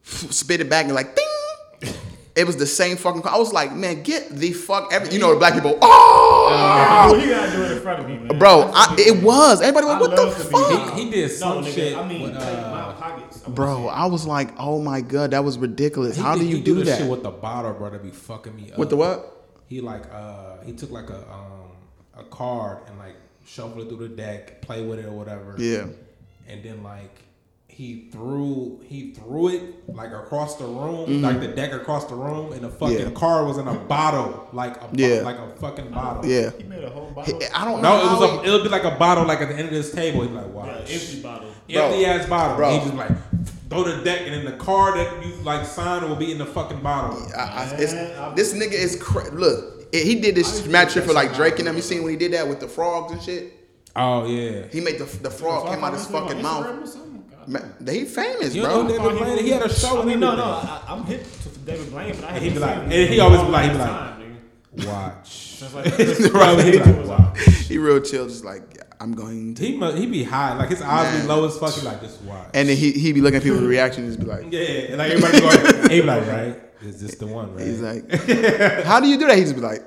Spit it back and like, ding. It was the same fucking. I was like, man, get the fuck. Every, you know, the black people. Oh, Oh, you gotta do it in front of me, man. bro, I, it was. Everybody I went, what the love to be- fuck? He, he did No, some nigga, shit. I mean, with, take uh, my pockets. I Bro, see. I was like, oh my god, that was ridiculous. he How did- do you he do this that? shit with the bottle, bro? That be fucking me up. With the what? He like uh he took like a um a card and like shuffled it through the deck, play with it or whatever. Yeah. And then like he threw he threw it like across the room, Mm-hmm. like the deck across the room, and the fucking Yeah. card was in a bottle, like a Yeah. like a fucking bottle. Yeah. He made a whole bottle. I don't know. No, it was how a, it would be like a bottle like at the end of this table. He's like, wow. Yeah, empty bottle. Empty ass bottle. Bro. He just like throw the deck and then the card that you like sign will be in the fucking bottle. I, I, it's, this nigga is cra- look. It- he did this match trick for like Drake and them. You seen when he did that with the frogs and shit? Oh yeah. He made the the frog came out his fucking mouth. Man, he famous, You bro. know David Blaine? He had a show I and mean, no, no. I, I'm hip to David Blaine, but I And he haven't be like- and he in always be like- he be like- Watch. Like (laughs) he he was. (laughs) He real chill, just like I'm going to. He mu- he be high, like his eyes Man. be low as fuck. He like this watch. And then he he be looking at people's reactions, just be like, yeah, and like everybody going, he be like, right? Is this the one? Right? he's like, (laughs) how do you do that? He just be like,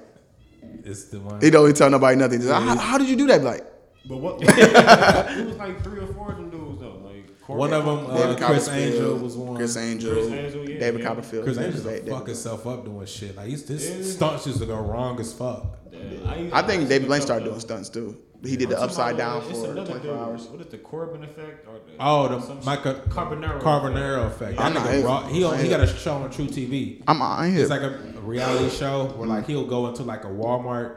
it's the one. he don't tell nobody nothing. Just, how, how did you do that? Like, But what? (laughs) it was like three or four of them dudes though. Like Corey- One of them, uh, David Chris Copperfield, Angel was one. Criss Angel, Criss Angel, yeah, David yeah. Copperfield. Chris David- Angel David- fuck himself up doing shit. Like he's this Yeah. stunts used to go wrong as fuck. Yeah, I think David Blaine started doing stunts too. He did the upside down it's for another 24 dude. hours. What is the Corbin effect? Or the, Oh, the some Michael shit? Carbonaro. Carbonaro effect. Yeah. I'm nigga not- raw, he I he got a show on truTV. I'm I ain't It's like a reality show where like he'll go into like a Walmart,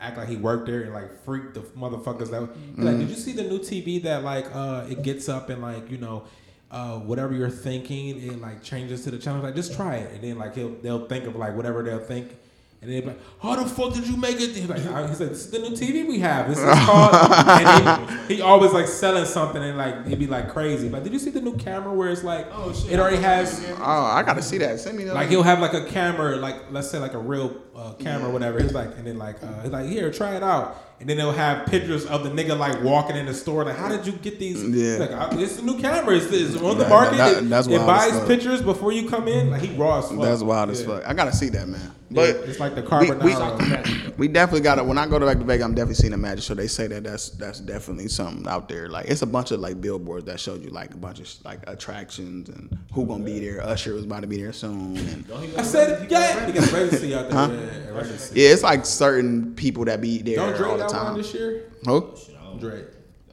act like he worked there and like freak the motherfuckers out. He Like, did you see the new TV that like uh it gets up and like you know. Uh, whatever you're thinking, it like changes to the channel. Like, just try it, and then like he'll they'll think of like whatever they'll think, and they're like, "How the fuck did you make it?" He's like, I- "He said this is the new TV we have. This is (laughs) called." and he, he always like selling something, and like he'd be like crazy. Like, did you see the new camera where it's like Oh, shit. it already has Oh, I gotta see that. Send me that. like he'll have like a camera, like let's say like a real uh, camera, or whatever. He's like, and then like uh, he's like, here, try it out. And then they'll have pictures of the nigga like walking in the store. Like, how did you get these? Yeah. Like, it's a new camera. It's, it's on the That- market. that- it that's it wild buys as pictures before you come in. Like he raw as fuck. That's wild as fuck. I gotta see that, man. But But it's like the we- we- we definitely gotta. When I go to back to Vegas, I'm definitely seeing a magic show. They say that that's that's definitely something out there. Like it's a bunch of like billboards that showed you like a bunch of like attractions and who gonna be there. Usher was about to be there soon. And I said, yeah, he got residency out there. Huh? Yeah, it's like certain people that be there Don't Drake all the got one time. this year? Who? Shit, I Drake.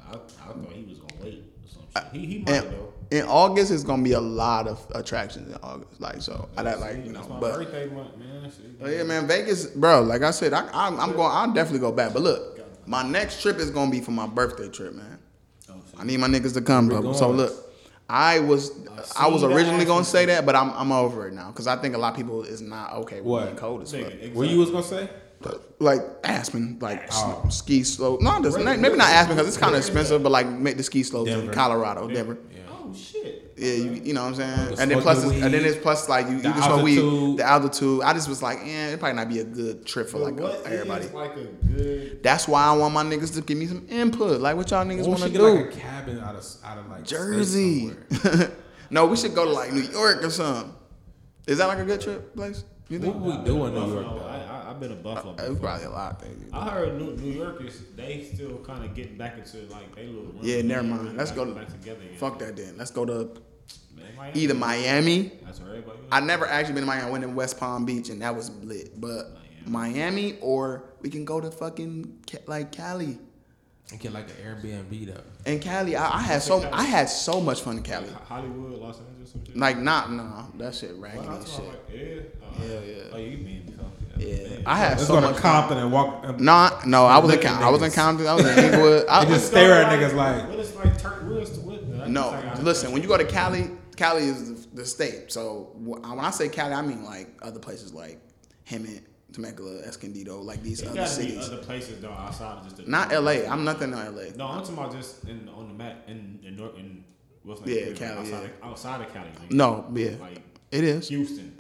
I, I thought he was gonna wait or some. Uh, he, he might And though. in August it's gonna be a lot of attractions in August. Like so, I that like you know, That's my but. birthday month, man. That shit- Oh yeah, man, Vegas, bro. Like I said, I, I'm, I'm going. I'll definitely go back. But look, my next trip is gonna be for my birthday trip, man. Oh. I need my niggas to come, bro. So look, I was, I was originally gonna action. say that, but I'm, I'm over it now because I think a lot of people is not okay with What? being cold as fuck. Nigga, What you was gonna say? Like Aspen, like s- Oh. ski slope. No, just, maybe not Aspen because it's kind of expensive, but like make the ski slopes in Denver. Colorado, Denver. Oh shit. Yeah, you, you know what I'm saying. The And then plus, it's, weed, and then it's plus like you, you the can smoke weed, altitude. the altitude. I just was like, eh, it probably not be a good trip for But like what uh, everybody. is like a good That's why I want my niggas to give me some input. Like what y'all niggas want to should get do? like a cabin out of out of like Jersey. (laughs) no, we should go to like New York or something. Is that like a good trip place? You What think? would we do in New York though? I, I, I've been to Buffalo. Uh, It's before. probably a lot of things. I heard New, New Yorkers, they still kind of getting back into like they little. run. Yeah, never mind. really Let's gotta go. back together. again. Fuck that then. Let's go to Miami. either Miami. That's where everybody. I never actually been to Miami. I went in West Palm Beach and that was lit. But Miami or we can go to fucking like Cali. And get like an Airbnb though. In Cali, I, I had so I had so much fun in Cali. Ho- Hollywood, Los Angeles, some shit. Like not no, that shit raggedy Well, as that's what shit. Like, yeah, uh, Yeah, yeah. Oh, you mean Yeah, I had Let's so go much to fun. Compton and walk. And No, no, I was in Look Compton. I was in niggas. Compton. I was in Inglewood. (laughs) I just stare at niggas like- What is like Turk? What is what? I no, just like- I- listen. When you go to Cali, Cali is the, the state. So when I say Cali, I mean like other places like Hemet, Temecula, Escondido, like these It other cities. other places though outside of just the. Not L.A. I'm nothing in L.A. No, I'm talking about just in on the map in in North in what's Yeah. Cali, outside, yeah. Of, outside of Cali. Like, No, yeah, like it is. Houston,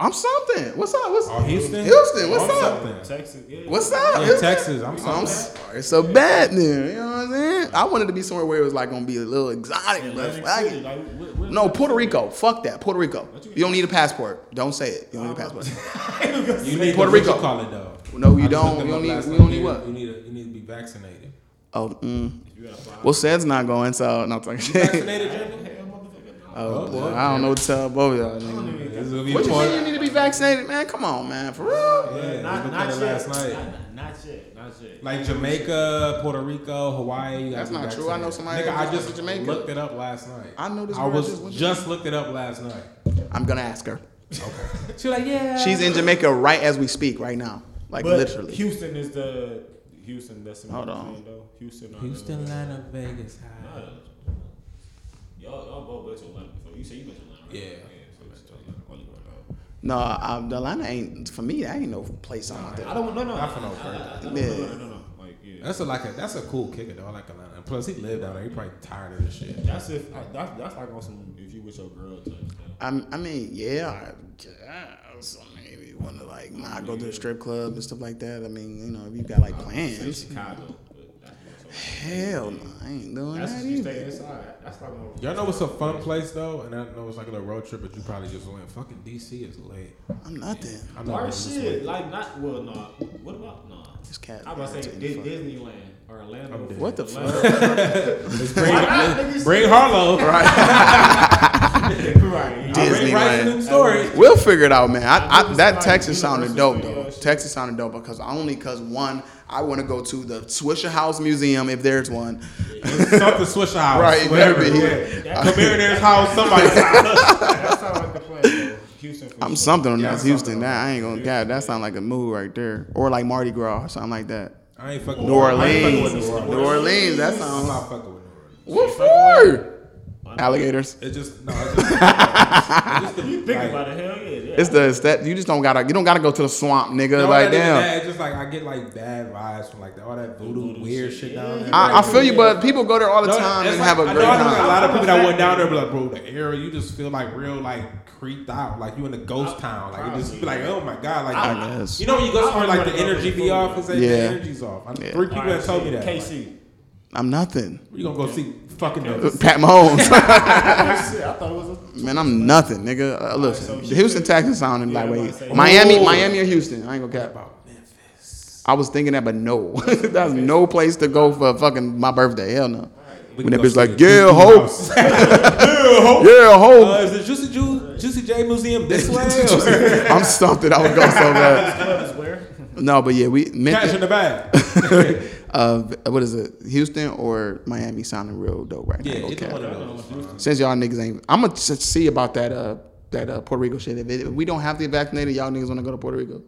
I'm something. What's up? What's Oh, Houston. Houston, what's I'm up? something. Texas. Yeah, What's up? Yeah, It's- Texas. I'm I'm something. sorry. So bad then. You know what I'm saying? I wanted to be somewhere where it was like gonna be a little exotic, but Atlantic City, like, what- what- No, Puerto Rico. Fuck that. Puerto Rico. you- You don't need a passport. Don't say it. You don't need a (laughs) passport. (laughs) You need Puerto Puerto Rico. Rico. Call it though. No, you I don't. You don't need- we night. don't need what? You need. A, you need to be vaccinated. Oh, mm. You gotta fly. Well, Sed's not going, so not talking shit. Vaccinated, (laughs) Jimmy? Hell, motherfucker, no. Oh, Oh, boy. I don't know what to tell both of y'all. niggas. This is gonna be What you mean you need to be vaccinated, man? Come on, man. For real? Yeah, not, we not yet. last night. Not, not yet. Not yet. Like Jamaica, Puerto Rico, Hawaii. you That's not true. I know somebody Nigga, I just Jamaica. looked it up last night. I know this I was just just looked it up last night. I'm gonna ask her. Okay. (laughs) She like, yeah. She's in Jamaica right as we speak, right now. Like but literally. Houston is the Houston. That's in Hold the on. though. Houston. or Houston, Atlanta, Vegas, high. Nah, Y'all, y'all both been to Atlanta before. You say you been to Atlanta, right? Yeah. so you been to Atlanta. Only one, though. No, um, Atlanta ain't for me. That ain't no place I'm out there. I don't. No, no. Not for no I- I- birthday. I- no, Yeah. No, no, no, no. Like, yeah. That's a like a that's a cool kicker though. I like Atlanta. And plus, he lived down there. He probably tired of this shit. That's if that's that's like on some if you with your girl type stuff. I'm, I mean, yeah, I guess. I mean, if you want to like not go to the strip club and stuff like that. I mean, you know, if you got like plans. Chicago, but that's more so. Hell no, I ain't doing That's that you stay either. inside. That's like on. Y'all know what's a fun place though, and I know it's like a little road trip, but you probably just went. Fucking DC is late. I'm nothing. I know Our niggas is shit, late. like not well, no. What about no? This cat. I was about to say irritating Disneyland or Orlando. I'm dead. What the Orlando. (laughs) Bring, Why not, bring Harlow. right. Disney. Bring Rice Disneyland. story. We'll figure it out, man. I, I I, that Texas sounded dope though. Texas sounded dope because only because one, I want to go to the Swishahouse Museum if there's one. Something Swishahouse. Right, whatever. be. Here, there's house. Somebody's (laughs) house. That sounds like the plan. Houston. I'm sure. something on Yeah, that Houston. on That I ain't gonna. Houston, God, that sound like a move right there, or like Mardi Gras or something like that. I ain't fucking New with I ain't fucking Orleans, New Orleans. New Orleans. That I'm sounds. not fucking with New Orleans. What for? Alligators. It just no. It just, it just the, You think like, about it, hell yeah. yeah. It's the it's that you just don't gotta you don't gotta go to the swamp, nigga. No, like that damn. That, it's just like I get like bad vibes from like the, all that voodoo, Voodoo weird shit, shit down there. I, I feel you, but people go there all the No, time and like- have a I great know, I know a lot of people that went down there, Exactly. be like, bro, the area you just feel like real like creeped out, like you in a ghost town, like you just be like, oh my god, like I guess. you know when you go I somewhere like the energy be off food. and say Yeah. the energy's off. Three people Alright, have told me that. Like, KC. I'm nothing. you gonna go see fucking the Pat Mahomes. (laughs) I thought it was a. Man, I'm nothing, nigga. Uh, listen, so the Houston, said- Texas sounding Yeah, like I'm wait, about to say- Miami, Oh. Miami or Houston. I ain't gonna cap. about Memphis. I was thinking that, but no, (laughs) that's no place to go for fucking my birthday. Hell no. We When can that bitch like, the yeah, Juicy hope, House. (laughs) yeah, hope. yeah, hope. Uh, is the Juicy Ju- Juicy J Museum this way? I'm stumped that I would go so bad. Club is where? No, but yeah, we Cash in the bag. Uh, what is it? Houston or Miami sounding real dope right Yeah, now. either Okay. one of those. Since y'all niggas ain't, I'm gonna see about that. Uh, that uh, Puerto Rico shit. If, it, if we don't have to get vaccinated, y'all niggas wanna go to Puerto Rico.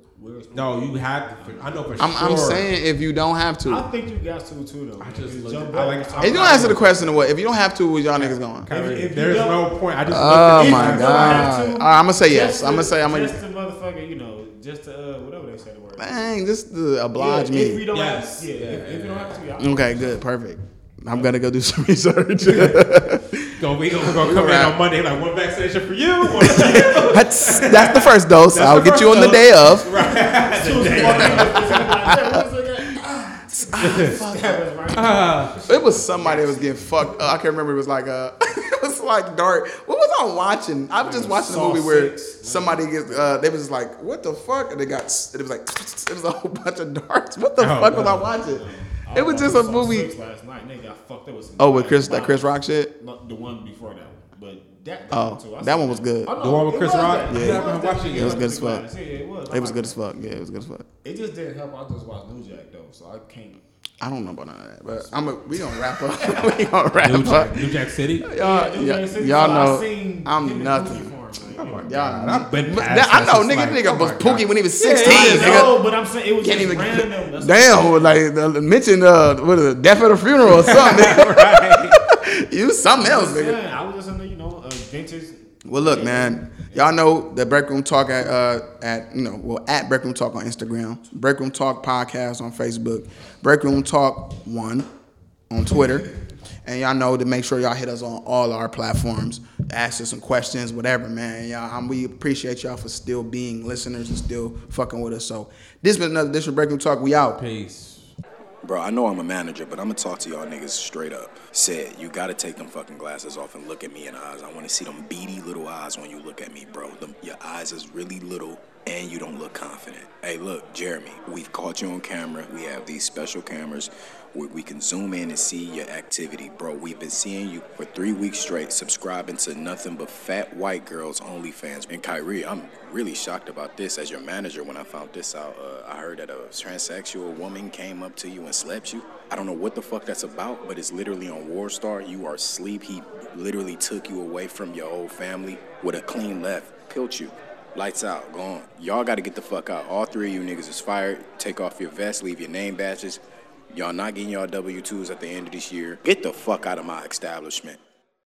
No, you have to. I know for I'm, sure. I'm saying if you don't have to. I think you got to too though. I just Because looked Joe I like- was I'm if you don't answer the question of what, if you don't have to, was y'all niggas going? If- if there's no point. I just. Oh my it. If you God. have to, All right, I'ma say yes. I'ma say- I'ma- just to motherfucker, you know, just to uh, whatever they say the word. Dang, just to oblige yeah, If me. don't Yes. have, yeah, Yeah, if, if you don't yeah, have to, yeah. Okay, good, perfect. I'm gonna go do some (laughs) research. (laughs) Go, we gonna, gonna come in on Monday like one vaccination for you. One for you. (laughs) that's that's the first dose. That's I'll get you first on the dose. day of. It was somebody that was getting fucked. up. I can't remember. It was like uh, (laughs) it was like dark. What was I watching? I was just watching a movie where somebody gets. Uh, they was like, "What the fuck?" And they got. It was like (laughs) it was a whole bunch of darts. What the Oh, fuck was. I watching? It was just a movie. Last night, and they got fucked up with some Oh, with Chris that Chris Rock shit. The one before that that. that Oh, one too. I that one was good. Oh, no, The one with Chris Rock? Yeah. It Yeah, was I'm that. watching it. It was good as fuck. Yeah, yeah, it was. It was good as fuck. Yeah, it was good as fuck. It just didn't help. I just watched New Jack though, so I can't. I don't know about none of that, but I'm a, we gonna wrap up. (laughs) (laughs) we gonna wrap New up. Jack, New Jack City. Y'all, Yeah, New y'all, Jack City, y'all know seen I'm nothing. Pookie Oh my Y'all, God, I've been But past I know, nigga, like, nigga oh was my Pookie when he was 16. I nigga. know, but I'm saying it was Can't even random. That's damn, what like uh, mention uh, what is it, death at a funeral or (laughs) something. right. you something else, nigga. saying. I was just in the, you know, uh, vintage. Well, look, man, y'all know the Break Room Talk at uh, at you know well at Break Room Talk on Instagram, Break Room Talk podcast on Facebook, Break Room Talk one on Twitter, and y'all know to make sure y'all hit us on all our platforms, ask us some questions, whatever, man. Y'all, um, we appreciate y'all for still being listeners and still fucking with us. So this been another edition of Break Room Talk. We out. Peace. Bro, I know I'm a manager, but I'm gonna talk to y'all niggas straight up. Said, you gotta take them fucking glasses off and look at me in the eyes. I wanna see them beady little eyes when you look at me, bro. Them, your eyes is really little and you don't look confident. Hey, look, Jeremy, we've caught you on camera. We have these special cameras we can zoom in and see your activity, bro. We've been seeing you for three weeks straight, subscribing to nothing but fat white girls OnlyFans. And Kyrie, I'm really shocked about this as your manager when I found this out. Uh, I heard that a transsexual woman came up to you and slept you. I don't know what the fuck that's about, but it's literally on WorldStar. You are asleep. He literally took you away from your old family with a clean left, killed you. Lights out, gone. Y'all gotta get the fuck out. All three of you niggas is fired. Take off your vest, leave your name badges. Y'all not getting y'all W 2s at the end of this year. Get the fuck out of my establishment.